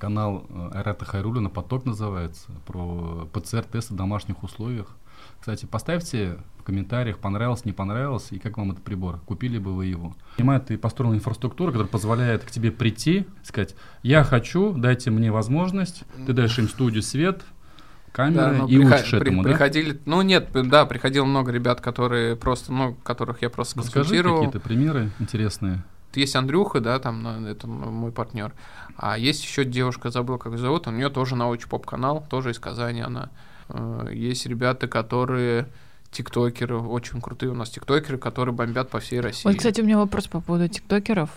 канал э, Айрата Хайрулина «Поток» называется, про ПЦР-тесты в домашних условиях. Кстати, поставьте в комментариях, понравилось, не понравилось, и как вам этот прибор, купили бы вы его. Понимаю, ты построил инфраструктуру, которая позволяет к тебе прийти, сказать, я хочу, дайте мне возможность, ты даешь им студию свет, камеры да, и приход, учишь этому,
при, да? Приходили, ну нет, да, приходило много ребят, которые просто, ну, которых я просто
Расскажи какие-то примеры интересные.
Есть Андрюха, да, там, ну, это мой партнер. А есть еще девушка, забыл, как зовут, у нее тоже научный поп-канал, тоже из Казани она. Э, есть ребята, которые тиктокеры, очень крутые у нас тиктокеры, которые бомбят по всей России.
Вот, кстати, у меня вопрос по поводу тиктокеров.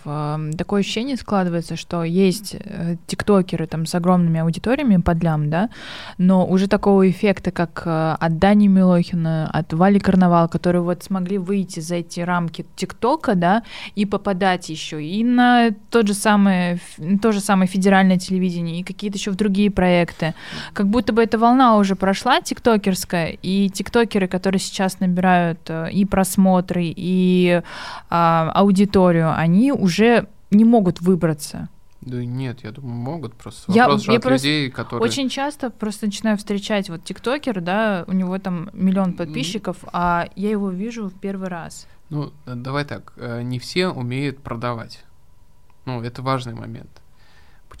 Такое ощущение складывается, что есть э, тиктокеры там с огромными аудиториями под лям, да, но уже такого эффекта, как э, от Дани Милохина, от Вали Карнавал, которые вот смогли выйти за эти рамки тиктока, да, и попадать еще и на тот же самый, то же самое федеральное телевидение, и какие-то еще в другие проекты. Как будто бы эта волна уже прошла тиктокерская, и тиктокеры, которые сейчас набирают э, и просмотры, и а, аудиторию, они уже не могут выбраться.
Да нет, я думаю, могут просто. Я, Вопрос я просто людей, которые...
Очень часто просто начинаю встречать вот тиктокер, да, у него там миллион подписчиков, а я его вижу в первый раз.
Ну, давай так, э, не все умеют продавать. Ну, это важный момент.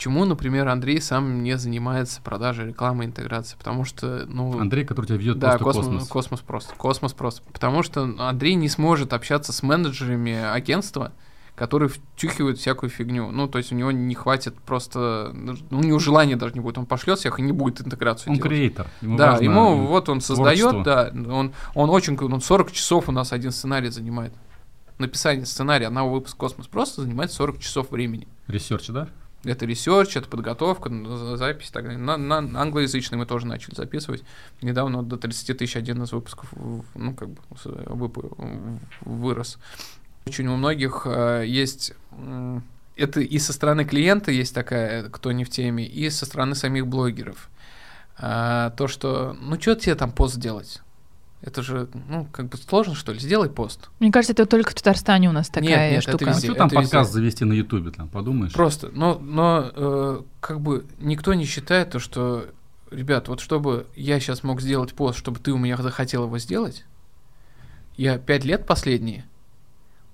Почему, например, Андрей сам не занимается продажей рекламы, интеграцией? Потому что, ну...
Андрей, который тебя ведет
да, просто космос. космос просто. Космос просто. Потому что Андрей не сможет общаться с менеджерами агентства, которые втюхивают всякую фигню. Ну, то есть у него не хватит просто... Ну, у него желания даже не будет. Он пошлет всех и не будет интеграцию
он
делать.
креатор.
Ему да, ему вот он создает, да, он, он очень... Он 40 часов у нас один сценарий занимает. Написание сценария одного выпуска «Космос» просто занимает 40 часов времени.
Research, да?
Это research, это подготовка, запись и так далее. На, на англоязычный мы тоже начали записывать. Недавно до 30 тысяч один из выпусков, ну, как бы, вырос. Очень у многих э, есть... Э, это и со стороны клиента есть такая, кто не в теме, и со стороны самих блогеров. А, то, что, ну, что тебе там пост делать? Это же, ну, как бы сложно, что ли? Сделай пост.
Мне кажется, это только в Татарстане у нас такая нет, нет, штука.
Это везде, а что там подкаст везде. завести на Ютубе, там, подумаешь?
Просто, но, но э, как бы никто не считает то, что, ребят, вот чтобы я сейчас мог сделать пост, чтобы ты у меня захотел его сделать, я пять лет последние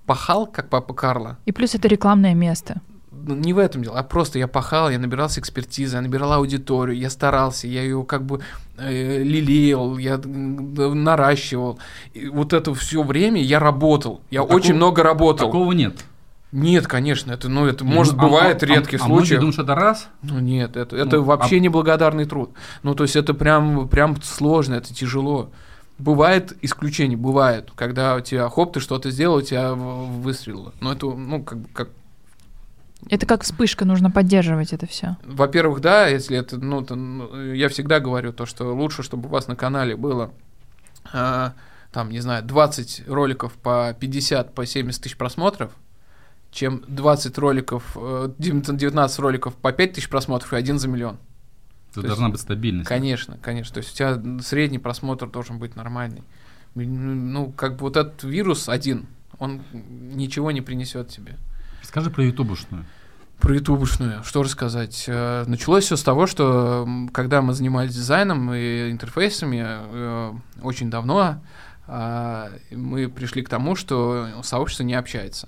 пахал, как папа Карла.
И плюс это рекламное место.
Ну, не в этом дело, а просто я пахал, я набирался экспертизы, я набирал аудиторию, я старался, я ее как бы э, лелеял, я наращивал. И вот это все время я работал, я такого, очень много работал.
Такого нет.
Нет, конечно, это, ну, это, может, ну, бывает а, редкий
а,
случай. А
думаешь, это раз?
Ну, нет, это, это ну, вообще а... неблагодарный труд. Ну, то есть это прям, прям сложно, это тяжело. Бывает исключение, бывает, когда у тебя хоп, ты что-то сделал, у тебя выстрелило. Но это, ну, как как
это как вспышка, нужно поддерживать это все.
Во-первых, да, если это, ну, то, ну, я всегда говорю то, что лучше, чтобы у вас на канале было, э, там, не знаю, 20 роликов по 50, по 70 тысяч просмотров, чем 20 роликов, э, 19 роликов по 5 тысяч просмотров и один за миллион.
Тут то должна есть, быть стабильность.
Конечно, конечно. То есть у тебя средний просмотр должен быть нормальный. Ну, как бы вот этот вирус один, он ничего не принесет тебе.
Скажи про ютубушную.
Про ютубушную, что рассказать? Э, началось все с того, что когда мы занимались дизайном и интерфейсами э, очень давно, а, мы пришли к тому, что сообщество не общается.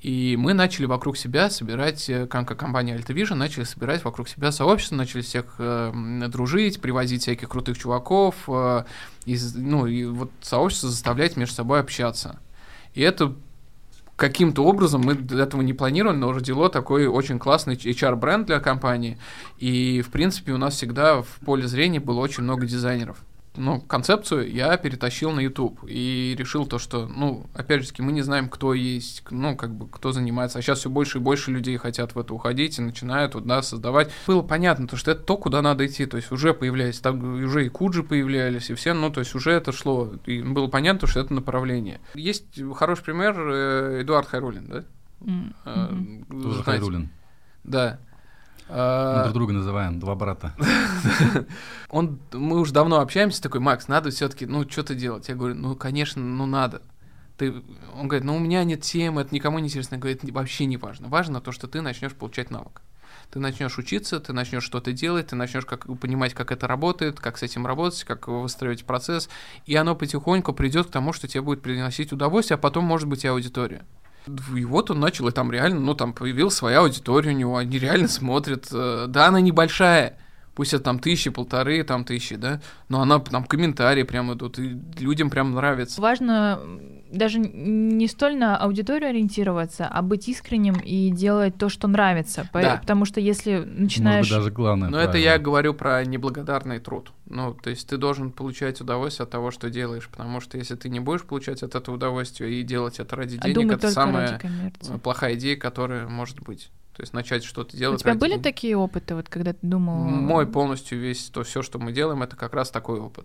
И мы начали вокруг себя собирать, э, как компания Altavision, начали собирать вокруг себя сообщество, начали всех э, дружить, привозить всяких крутых чуваков, э, из, ну, и вот сообщество заставлять между собой общаться. И это каким-то образом, мы этого не планировали, но родило такой очень классный HR-бренд для компании. И, в принципе, у нас всегда в поле зрения было очень много дизайнеров ну, концепцию я перетащил на YouTube и решил то, что, ну, опять же, мы не знаем, кто есть, ну, как бы, кто занимается, а сейчас все больше и больше людей хотят в это уходить и начинают вот, да, создавать. Было понятно, то, что это то, куда надо идти, то есть уже появлялись, там уже и Куджи появлялись, и все, ну, то есть уже это шло, и было понятно, что это направление. Есть хороший пример э, Эдуард Хайрулин, да?
Mm-hmm. Тоже Хайрулин.
Да.
Мы друг друга называем, два брата.
Он, мы уже давно общаемся, такой, Макс, надо все-таки, ну, что-то делать. Я говорю, ну, конечно, ну, надо. Ты, он говорит, ну, у меня нет темы, это никому не интересно. Я говорю, вообще не важно. Важно то, что ты начнешь получать навык. Ты начнешь учиться, ты начнешь что-то делать, ты начнешь как, понимать, как это работает, как с этим работать, как выстраивать процесс, и оно потихоньку придет к тому, что тебе будет приносить удовольствие, а потом, может быть, и аудитория. И вот он начал, и там реально, ну, там появилась своя аудитория у него, они реально смотрят. Э, да, она небольшая, пусть это там тысячи, полторы, там тысячи, да, но она там комментарии прям идут, и людям прям нравится.
Важно даже не столь на аудиторию ориентироваться, а быть искренним и делать то, что нравится. Да. Потому что если начинаешь... Может
быть, даже главное.
Но правильно. это я говорю про неблагодарный труд. Ну, то есть ты должен получать удовольствие от того, что делаешь, потому что если ты не будешь получать от этого удовольствие и делать это ради а денег, это самая плохая идея, которая может быть. То есть начать что-то делать.
У тебя были денег. такие опыты, вот когда ты думал?
Мой полностью весь то все, что мы делаем, это как раз такой опыт.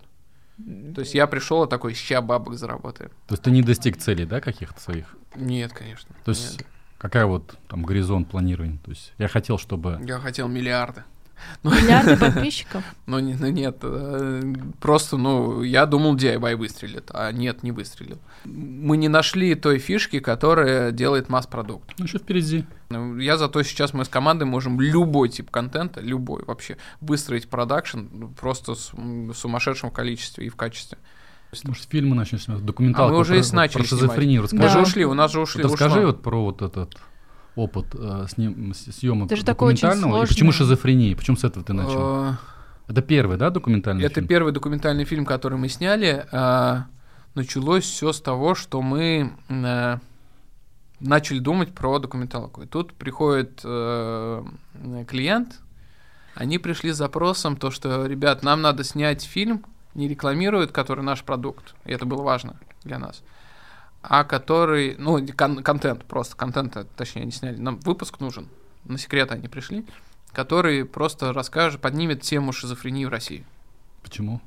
То есть я пришел такой, ща бабок заработаем.
То есть ты не достиг целей, да, каких-то своих?
Нет, конечно.
То есть нет. какая вот там горизонт планирования? То есть я хотел, чтобы...
Я хотел миллиарды.
Миллиарды подписчиков?
Ну, не, ну нет, э, просто, ну, я думал, DIY выстрелит, а нет, не выстрелил. Мы не нашли той фишки, которая делает масс-продукт.
Ну, еще впереди.
Ну, я зато сейчас мы с командой можем любой тип контента, любой вообще, выстроить продакшн просто с сумасшедшем количестве и в качестве.
Может, фильмы начнем снимать, документалку
а мы уже
про,
и начали
про шизофрению.
Расскажи. Да. Мы же ушли, у нас же ушли.
Вот расскажи вот про вот этот опыт э, сним, съемок
Это же
документального, и почему шизофрения, почему с этого ты начал? Э, Это первый, да, документальный
Это
фильм?
первый документальный фильм, который мы сняли. А, началось все с того, что мы а, начали думать про документалку. И тут приходит а, клиент, они пришли с запросом, то, что, ребят, нам надо снять фильм, не рекламируют, который наш продукт. И это было важно для нас а который, ну, кон- контент, просто контент, точнее, они сняли, нам выпуск нужен, на секрет они пришли, который просто расскажет, поднимет тему шизофрении в России.
Почему?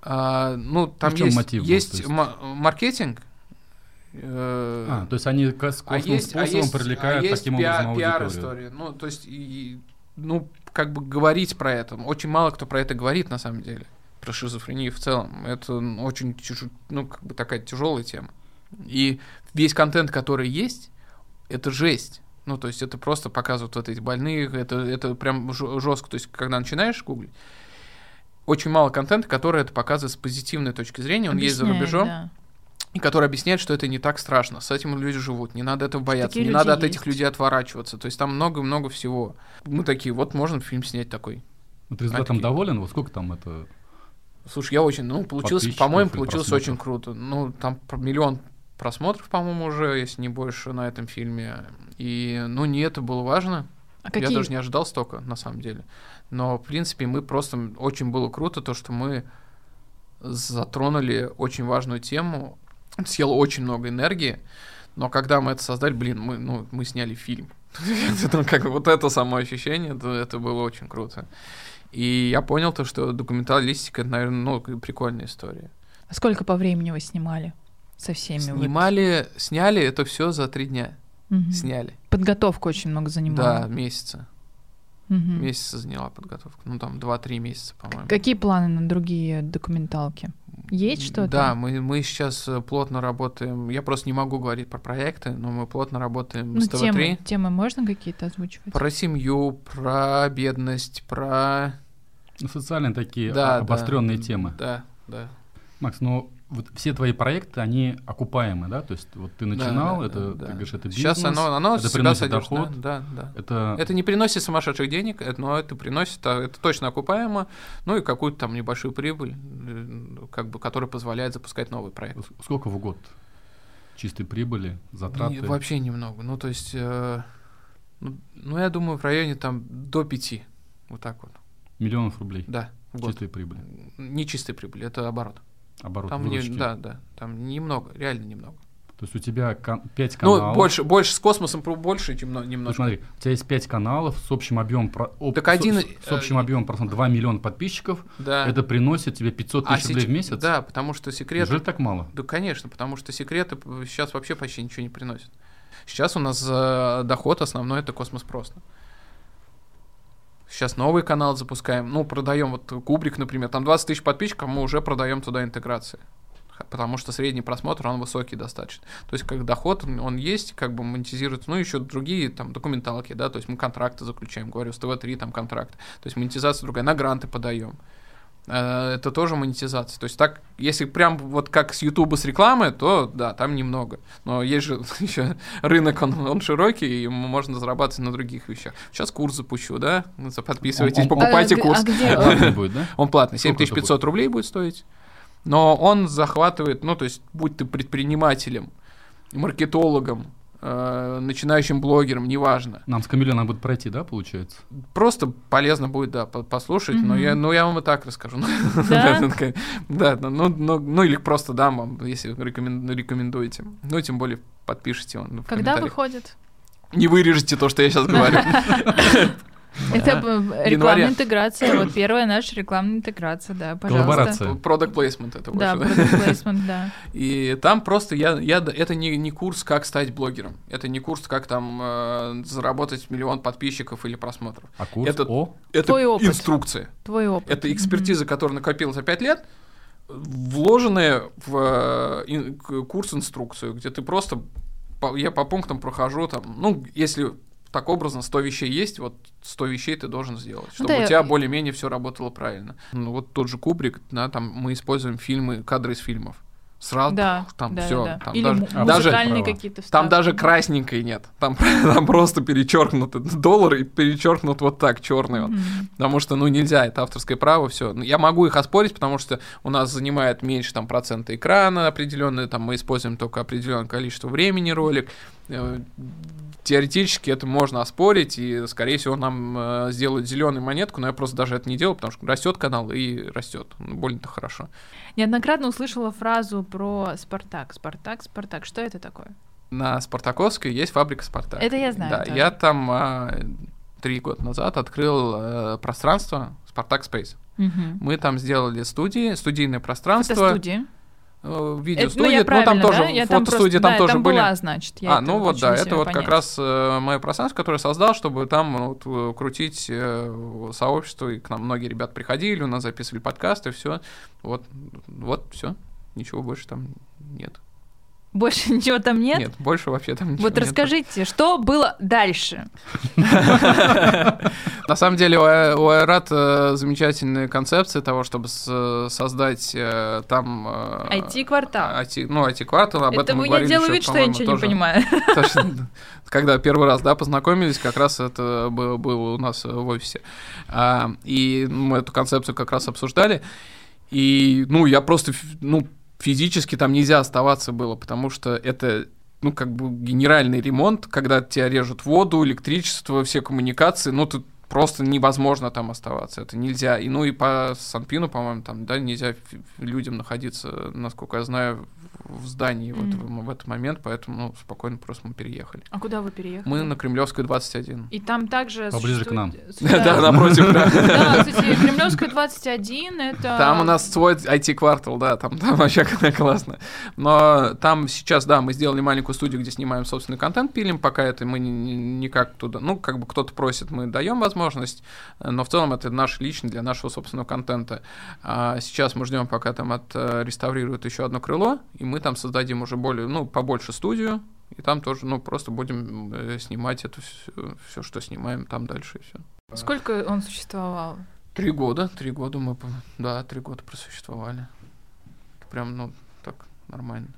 А, ну, там
ну,
есть,
мотив
есть м- маркетинг.
Э- а, то есть они косвенным а есть, способом а есть, привлекают а есть таким пиар, образом
пиар история. Ну, то есть, и, ну, как бы говорить про это. Очень мало кто про это говорит, на самом деле. Про шизофрению в целом. Это очень, ну, как бы такая тяжелая тема. И весь контент, который есть, это жесть. Ну, то есть это просто показывают вот эти больных, это, это прям жестко. То есть, когда начинаешь гуглить, очень мало контента, который это показывает с позитивной точки зрения. Он Объясняет, есть за рубежом. Да. И который объясняет, что это не так страшно. С этим люди живут. Не надо этого бояться. Не надо от есть. этих людей отворачиваться. То есть там много-много всего. Мы такие, вот можно фильм снять такой.
Ну, ты результатом доволен? Вот сколько там это?
Слушай, я очень, ну, получилось, по-моему, получилось очень круто. Ну, там миллион просмотров, по-моему, уже, если не больше, на этом фильме. И, ну, не это было важно. А какие... Я даже не ожидал столько, на самом деле. Но, в принципе, мы просто... Очень было круто то, что мы затронули очень важную тему. Съело очень много энергии. Но когда мы это создали, блин, мы, ну, мы сняли фильм. как вот это само ощущение, это, это было очень круто. И я понял то, что документалистика, это, наверное, ну, прикольная история.
А сколько по времени вы снимали? Со всеми.
Снимали, вот. сняли это все за три дня. Угу. Сняли.
Подготовка очень много занимала.
Да, месяца. Угу. Месяца заняла подготовка. Ну, там два-три месяца, по-моему.
Какие планы на другие документалки? Есть что-то?
Да, мы, мы сейчас э, плотно работаем. Я просто не могу говорить про проекты, но мы плотно работаем ну, с ТВ-3.
Темы, темы можно какие-то озвучивать?
Про семью, про бедность, про...
Ну, социальные такие да, обостренные
да,
темы.
Да, да.
Макс, ну вот все твои проекты, они окупаемы, да? То есть вот ты начинал, да, это, да, ты говоришь, это бизнес,
Сейчас оно, оно
это приносит садишь,
доход. Да, да, Это... это не приносит сумасшедших денег, но это приносит, а, это точно окупаемо, ну и какую-то там небольшую прибыль, э, как бы, которая позволяет запускать новый проект.
Сколько в год чистой прибыли, затраты? Не,
вообще немного, ну то есть, э, ну, ну я думаю, в районе там до пяти, вот так вот.
Миллионов рублей?
Да.
Чистой прибыли?
Не чистой прибыли, это оборот
оборот
там не, Да, да, там немного, реально немного.
То есть у тебя кон- 5 каналов.
Ну, больше, больше с космосом больше, чем немного. Ну,
смотри, у тебя есть 5 каналов с общим объемом, про, об, так один, с, с общим э, объемом процент 2 миллиона подписчиков. Да. Это приносит тебе 500 тысяч а рублей в месяц.
Да, потому что секреты...
Неужели так мало?
Да, конечно, потому что секреты сейчас вообще почти ничего не приносят. Сейчас у нас э, доход основной это космос просто. Сейчас новый канал запускаем. Ну, продаем вот Кубрик, например. Там 20 тысяч подписчиков, мы уже продаем туда интеграции. Потому что средний просмотр, он высокий достаточно. То есть, как доход, он есть, как бы монетизируется. Ну, еще другие там документалки, да, то есть мы контракты заключаем, говорю, с ТВ-3 там контракт. То есть монетизация другая, на гранты подаем. Э, это тоже монетизация. То есть так, если прям вот как с Ютуба с рекламы, то да, там немного. Но есть же еще рынок, он, он широкий, и можно зарабатывать на других вещах. Сейчас курс запущу, да? Подписывайтесь, он, он, покупайте а, курс. А где?
Платный будет, да?
Он платный, 7500 рублей будет стоить. Но он захватывает, ну, то есть, будь ты предпринимателем, маркетологом, э, начинающим блогером, неважно.
Нам с Камилей надо будет пройти, да, получается?
Просто полезно будет, да, послушать, mm-hmm. но, я, ну, я вам и так расскажу. Да? да, ну, ну, ну или просто дам вам, если рекомендуете. Ну, тем более подпишите он
Когда выходит?
Не вырежете то, что я сейчас говорю.
Это рекламная интеграция. Вот первая наша рекламная интеграция, да, пожалуйста.
Коллаборация.
Product placement это
Да,
больше.
product placement, да.
И там просто я, я это не, не курс, как стать блогером. Это не курс, как там э, заработать миллион подписчиков или просмотров.
А курс
Это-
о?
Это
Твой опыт.
инструкция.
Твой опыт.
Это экспертиза, которая накопилась за 5 лет, вложенная в э, ин- к- курс инструкцию, где ты просто по- я по пунктам прохожу там, ну, если так образно 100 вещей есть, вот 100 вещей ты должен сделать, чтобы
да,
у тебя
я-
более-менее все работало правильно. Ну, вот тот же Кубрик, да, там мы используем фильмы, кадры из фильмов. Сразу
Да,
там
да,
все,
да,
там
Или
даже, даже
какие-то
там даже красненькой нет. Там, там просто перечеркнуты доллары и перечеркнут вот так черный вот.
Мгм.
Потому что, ну, нельзя, это авторское право, все. Я могу их оспорить, потому что у нас занимает меньше там процента экрана определенные, там мы используем только определенное количество времени ролик. Э, Теоретически это можно оспорить, и, скорее всего, нам э, сделают зеленую монетку, но я просто даже это не делаю, потому что растет канал и растет. Больно-то хорошо.
Неоднократно услышала фразу про Спартак. Спартак, Спартак. Что это такое?
На Спартаковской есть фабрика Спартак.
Это я знаю
Да,
тоже.
я там а, три года назад открыл э, пространство Спартак Space.
Мгм.
Мы там сделали студии, студийное пространство.
Фотостудия.
Э,
Это, ну,
видеостудия, ну, там тоже
да? Я там просто-
там
да,
тоже
там
были.
была, значит. я
а, ну вот да, это вот
понять.
как раз э, мое пространство, которое создал, чтобы там ну, вот, э, крутить э, сообщество, и к нам многие ребят приходили, у нас записывали подкасты, все. Вот, вот, все. Ничего больше там нет.
Больше ничего там нет?
Нет, больше вообще там ничего
Вот
нет.
расскажите, что было дальше?
На самом деле у А- Айрат э, замечательная концепция того, чтобы создать э, там... э,
IT-квартал.
IT, ну, IT-квартал, об
Это
этом мы
вы не
говорили
делаю вид, что я ничего не понимаю.
Когда первый раз, да, познакомились, как раз это было, у нас в офисе. А, и мы эту концепцию как раз обсуждали. И, ну, я просто, ну, физически там нельзя оставаться было, потому что это ну, как бы генеральный ремонт, когда тебя режут воду, электричество, все коммуникации, ну, тут просто невозможно там оставаться, это нельзя. И, ну, и по Санпину, по-моему, там, да, нельзя людям находиться, насколько я знаю, в здании в, этот, в этот момент, поэтому, ну, спокойно просто мы переехали.
А куда вы переехали?
Мы на Кремлевскую 21.
И там также
Поближе к нам.
Да, напротив, да.
Да, кстати, Кремлевская 21 это...
Там у нас свой IT-квартал, да, там, вообще классно. Но там сейчас, да, мы сделали маленькую студию, где снимаем собственный контент, пилим, пока это мы ни- ни- никак туда, ну, как бы кто-то просит, мы даем возможность, но в целом это наш личный для нашего собственного контента. А сейчас мы ждем, пока там отреставрируют еще одно крыло, и мы там создадим уже более, ну, побольше студию, и там тоже, ну, просто будем э, снимать это все, что снимаем там дальше и все.
Сколько он существовал?
Три года, три года мы, да, три года просуществовали. Прям, ну, так, нормально.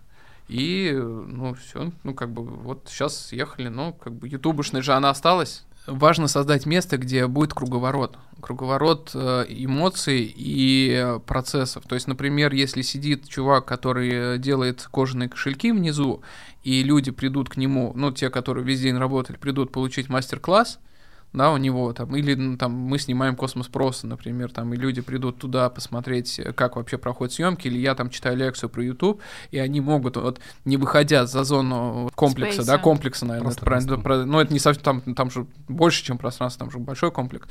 И, э, ну, все, ну, как бы, вот сейчас съехали, ну, как бы, ютубушная же она осталась. Важно создать место, где будет круговорот. Круговорот э, эмоций и процессов. То есть, например, если сидит чувак, который делает кожаные кошельки внизу, и люди придут к нему, ну, те, которые весь день работали, придут получить мастер-класс, да, у него там, или ну, там мы снимаем космос просто, например, там, и люди придут туда посмотреть, как вообще проходят съемки, или я там читаю лекцию про YouTube, и они могут, вот, не выходя за зону комплекса, да,
Спейса.
комплекса, наверное, это правильно, про- ну, это не совсем, там, там же больше, чем пространство, там же большой комплекс,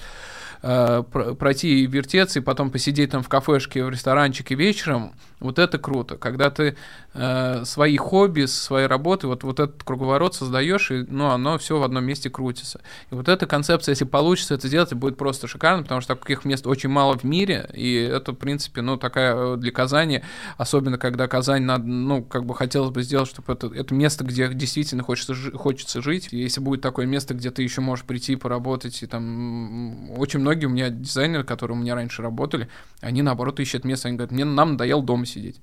э, про- пройти и вертеться, и потом посидеть там в кафешке, в ресторанчике вечером, вот это круто, когда ты э, свои хобби, свои работы, вот, вот этот круговорот создаешь, и ну, оно все в одном месте крутится. И вот эта концепция, если получится это сделать, будет просто шикарно, потому что таких мест очень мало в мире, и это, в принципе, ну, такая э, для Казани, особенно когда Казань надо, ну, как бы хотелось бы сделать, чтобы это, это место, где действительно хочется, хочется жить. И если будет такое место, где ты еще можешь прийти, поработать, и там очень многие у меня дизайнеры, которые у меня раньше работали, они наоборот ищут место, они говорят, мне нам надоело дома сидеть.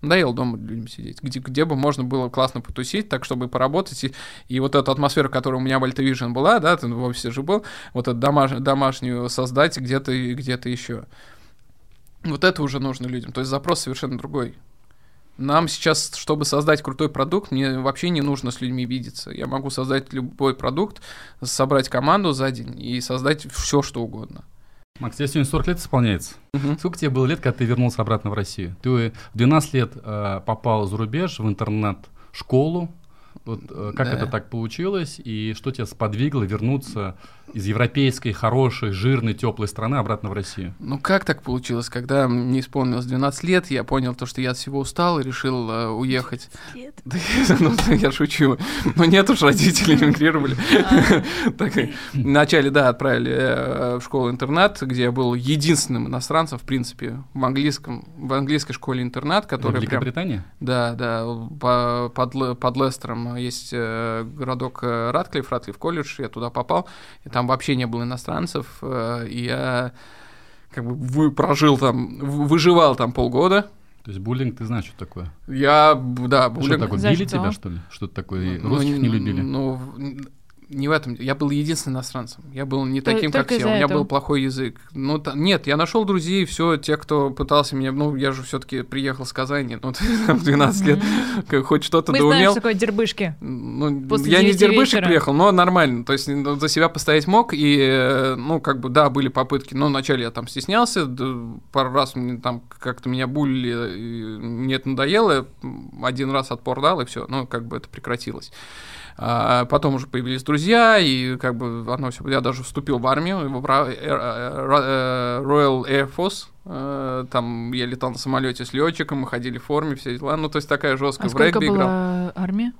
Надоело дома людям сидеть, где, где бы можно было классно потусить, так чтобы поработать. И, и вот эта атмосфера, которая у меня в Альтавижн была, да, ты в офисе же был, вот эту домаш- домашнюю создать где-то и где-то еще. Вот это уже нужно людям. То есть запрос совершенно другой. Нам сейчас, чтобы создать крутой продукт, мне вообще не нужно с людьми видеться. Я могу создать любой продукт, собрать команду за день и создать все, что угодно.
Макс, тебе сегодня 40 лет исполняется.
Мгм.
Сколько тебе было лет, когда ты вернулся обратно в Россию? Ты в 12 лет э, попал за рубеж в интернет-школу, Вот э, как да. это так получилось, и что тебя сподвигло вернуться из европейской, хорошей, жирной, теплой страны обратно в Россию?
Ну, как так получилось? Когда мне исполнилось 12 лет, я понял то, что я от всего устал и решил э, уехать. Лет. ну, я шучу. Но нет уж, родители эмигрировали. А. Вначале, да, отправили э, в школу-интернат, где я был единственным иностранцем, в принципе, в английском, в английской школе-интернат, которая
Великобритания?
Да, да, под Лестером есть э, городок Ратклифф, Ратклифф колледж, я туда попал, и там вообще не было иностранцев, и я как бы вы, прожил там, выживал там полгода,
то есть буллинг, ты знаешь, что такое?
Я, да, буллинг.
Что такое, били тебя, что ли? Что-то такое, ну, русских не любили?
Ну, не в этом. Я был единственным иностранцем. Я был не таким, как все. У меня был плохой язык. Ну, та, нет, я нашел друзей, все, те, кто пытался меня. Ну, я же все-таки приехал с Казани, ну, в 12 лет, хоть что-то
Мы
доумел.
знаем, что такое дербышки.
Ну, я не дербышек приехал, но нормально. То есть ну, за себя постоять мог, и, э, ну, как бы, да, были попытки. Но вначале я там стеснялся, пару раз мне там как-то меня булили, мне это надоело, один раз отпор дал, и все, ну, как бы это прекратилось. А потом уже появились друзья, и как бы оно все. Я даже вступил в армию, в э, э, э, Royal Air Force. Там я летал на самолете с летчиком, мы ходили в форме, все дела. Ну, то есть такая жесткая
а в регби была играл. армия?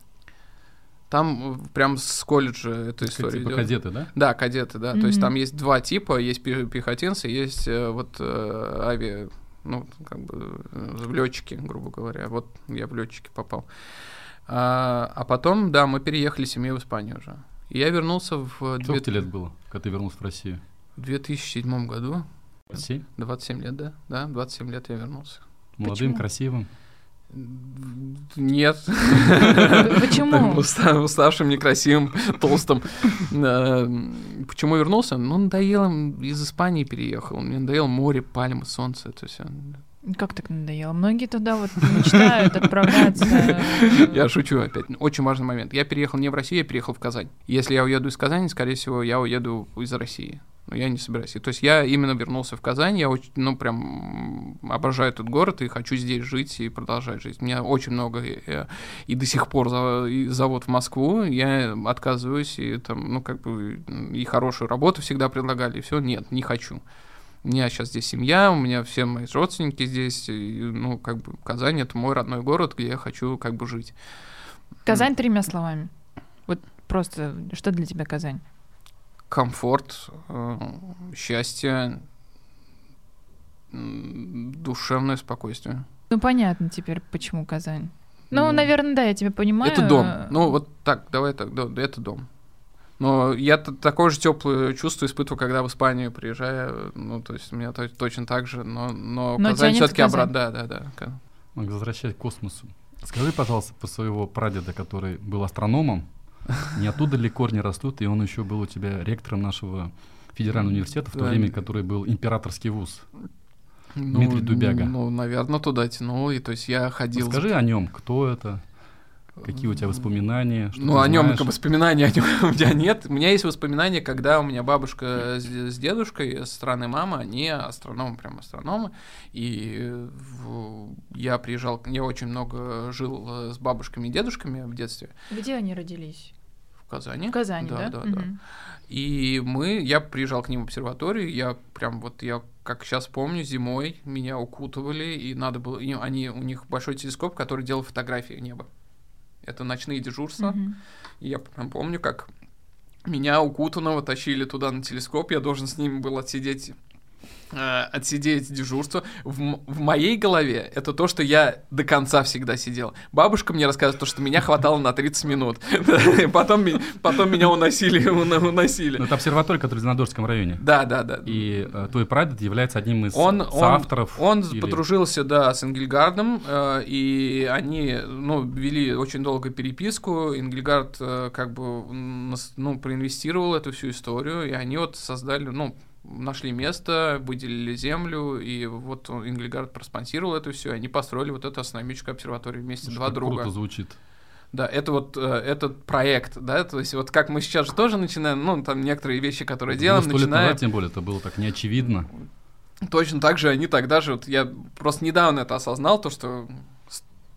Там прям с колледжа эта история
типа идет. кадеты, да?
Да, кадеты, да. Mm-hmm. То есть там есть два типа, есть пехотинцы, есть вот авиа, ну, как бы летчики, грубо говоря. Вот я в летчики попал. А, а потом, да, мы переехали семьей в Испанию уже. И я вернулся в...
Сколько 2000... лет было, когда ты вернулся в Россию?
В 2007 году.
27?
27 лет, да. Да, 27 лет я вернулся.
Молодым, Почему? красивым?
Нет.
Почему?
Уставшим, некрасивым, толстым. Почему вернулся? Ну, надоело, из Испании переехал. Мне надоело море, пальмы, солнце, это все.
Как так надоело? Многие туда вот мечтают отправляться.
Я шучу опять. Очень важный момент. Я переехал не в Россию, я переехал в Казань. Если я уеду из Казани, скорее всего, я уеду из России. Но я не собираюсь. То есть я именно вернулся в Казань, я очень, ну, прям обожаю этот город и хочу здесь жить и продолжать жить. У меня очень много, и, э, и до сих пор зовут в Москву, я отказываюсь, и там, ну, как бы, и хорошую работу всегда предлагали, и все, нет, не хочу. У меня сейчас здесь семья, у меня все мои родственники здесь, и, ну, как бы Казань — это мой родной город, где я хочу как бы жить.
Казань тремя словами. Вот просто, что для тебя Казань?
Комфорт, э, счастье, душевное спокойствие.
Ну, понятно теперь, почему Казань. Ну, ну, наверное, да, я тебя понимаю.
Это дом. Ну, вот так, давай так, да, это дом. Но я такое же теплое чувство испытываю, когда в Испанию приезжаю. Ну, то есть у меня точно так же, но, но, но Казань все-таки обратно. Да, да, да.
Возвращаясь к космосу. Скажи, пожалуйста, по своего прадеда, который был астрономом, не оттуда ли корни растут, и он еще был у тебя ректором нашего федерального университета в то время, который был императорский вуз. Ну, Дмитрий Дубяга.
Ну, наверное, туда тянул. И то есть я ходил.
Расскажи о нем, кто это? Какие у тебя воспоминания?
Что ну, о нем воспоминаний о нем у меня нет. У меня есть воспоминания, когда у меня бабушка с, с дедушкой со стороны мамы, они астрономы, прям астрономы. И в, я приезжал, я очень много жил э, с бабушками и дедушками в детстве.
Где они родились?
В Казани.
В Казани,
да?
Да,
да, угу. да. И мы, я приезжал к ним в обсерваторию, я прям вот, я как сейчас помню, зимой меня укутывали, и надо было, и они, у них большой телескоп, который делал фотографии неба это ночные дежурства. Mm-hmm. И я прям помню, как меня укутанного тащили туда на телескоп, я должен с ним был отсидеть отсидеть дежурство. В, в моей голове это то, что я до конца всегда сидел. Бабушка мне рассказывает то, что меня хватало на 30 минут. потом, потом меня уносили, уносили.
Ну, это обсерватория, которая в Зеленодольском районе.
Да, да, да.
И э, твой прадед является одним из он, соавторов.
Он, он или... подружился, да, с Энгельгардом, э, и они, ну, вели очень долго переписку. Энгельгард э, как бы, ну, проинвестировал эту всю историю, и они вот создали, ну, нашли место, выделили землю, и вот Инглигард проспонсировал это все, и они построили вот эту астрономическую обсерваторию вместе, два друга.
Круто звучит.
Да, это вот э, этот проект, да, то есть вот как мы сейчас же тоже начинаем, ну, там некоторые вещи, которые ну, делаем, начинаем... назад,
тем более, это было так неочевидно.
Точно так же они тогда же, вот я просто недавно это осознал, то, что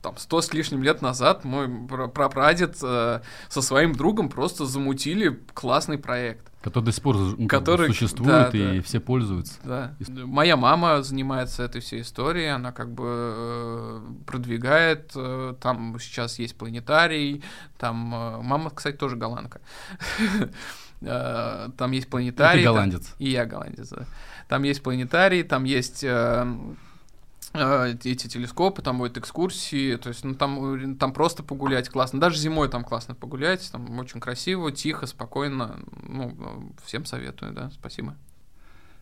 там сто с лишним лет назад мой прапрадед э, со своим другом просто замутили классный проект.
Который до сих пор который, существует да, и да. все пользуются.
Да. Моя мама занимается этой всей историей, она как бы э, продвигает, э, там сейчас есть планетарий, там э, мама, кстати, тоже голландка. Там есть планетарий. И
ты голландец.
И я голландец, да. Там есть планетарий, там есть эти телескопы, там будут экскурсии, то есть ну, там, там просто погулять классно. Даже зимой там классно погулять, там очень красиво, тихо, спокойно. Ну, всем советую, да, спасибо.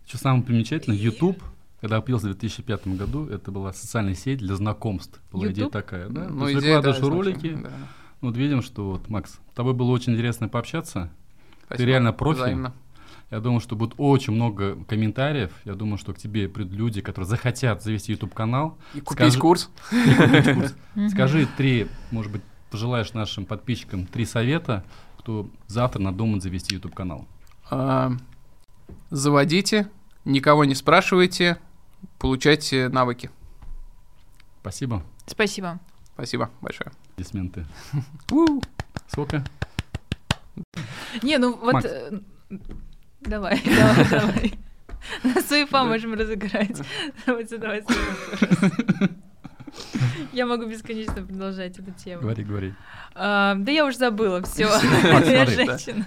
Что самое примечательное, YouTube, когда появился в 2005 году, это была социальная сеть для знакомств. Была YouTube? идея такая, да? Ну, идея, выкладываешь да, ролики, да. вот видим, что вот, Макс, с тобой было очень интересно пообщаться. Спасибо. Ты реально профи. Взаимно. Я думаю, что будет очень много комментариев. Я думаю, что к тебе придут люди, которые захотят завести YouTube канал.
И купить Скажи... курс.
И купить курс. Скажи три, может быть, пожелаешь нашим подписчикам три совета, кто завтра надумает завести YouTube канал. А,
заводите, никого не спрашивайте, получайте навыки.
Спасибо.
Спасибо.
Спасибо большое.
Аплодисменты. Сколько?
Не, ну вот... Давай, давай, давай. На суефа можем разыграть. Давайте, давай, Я могу бесконечно продолжать эту тему.
Говори, говори.
А, да я уже забыла, все. Я женщина.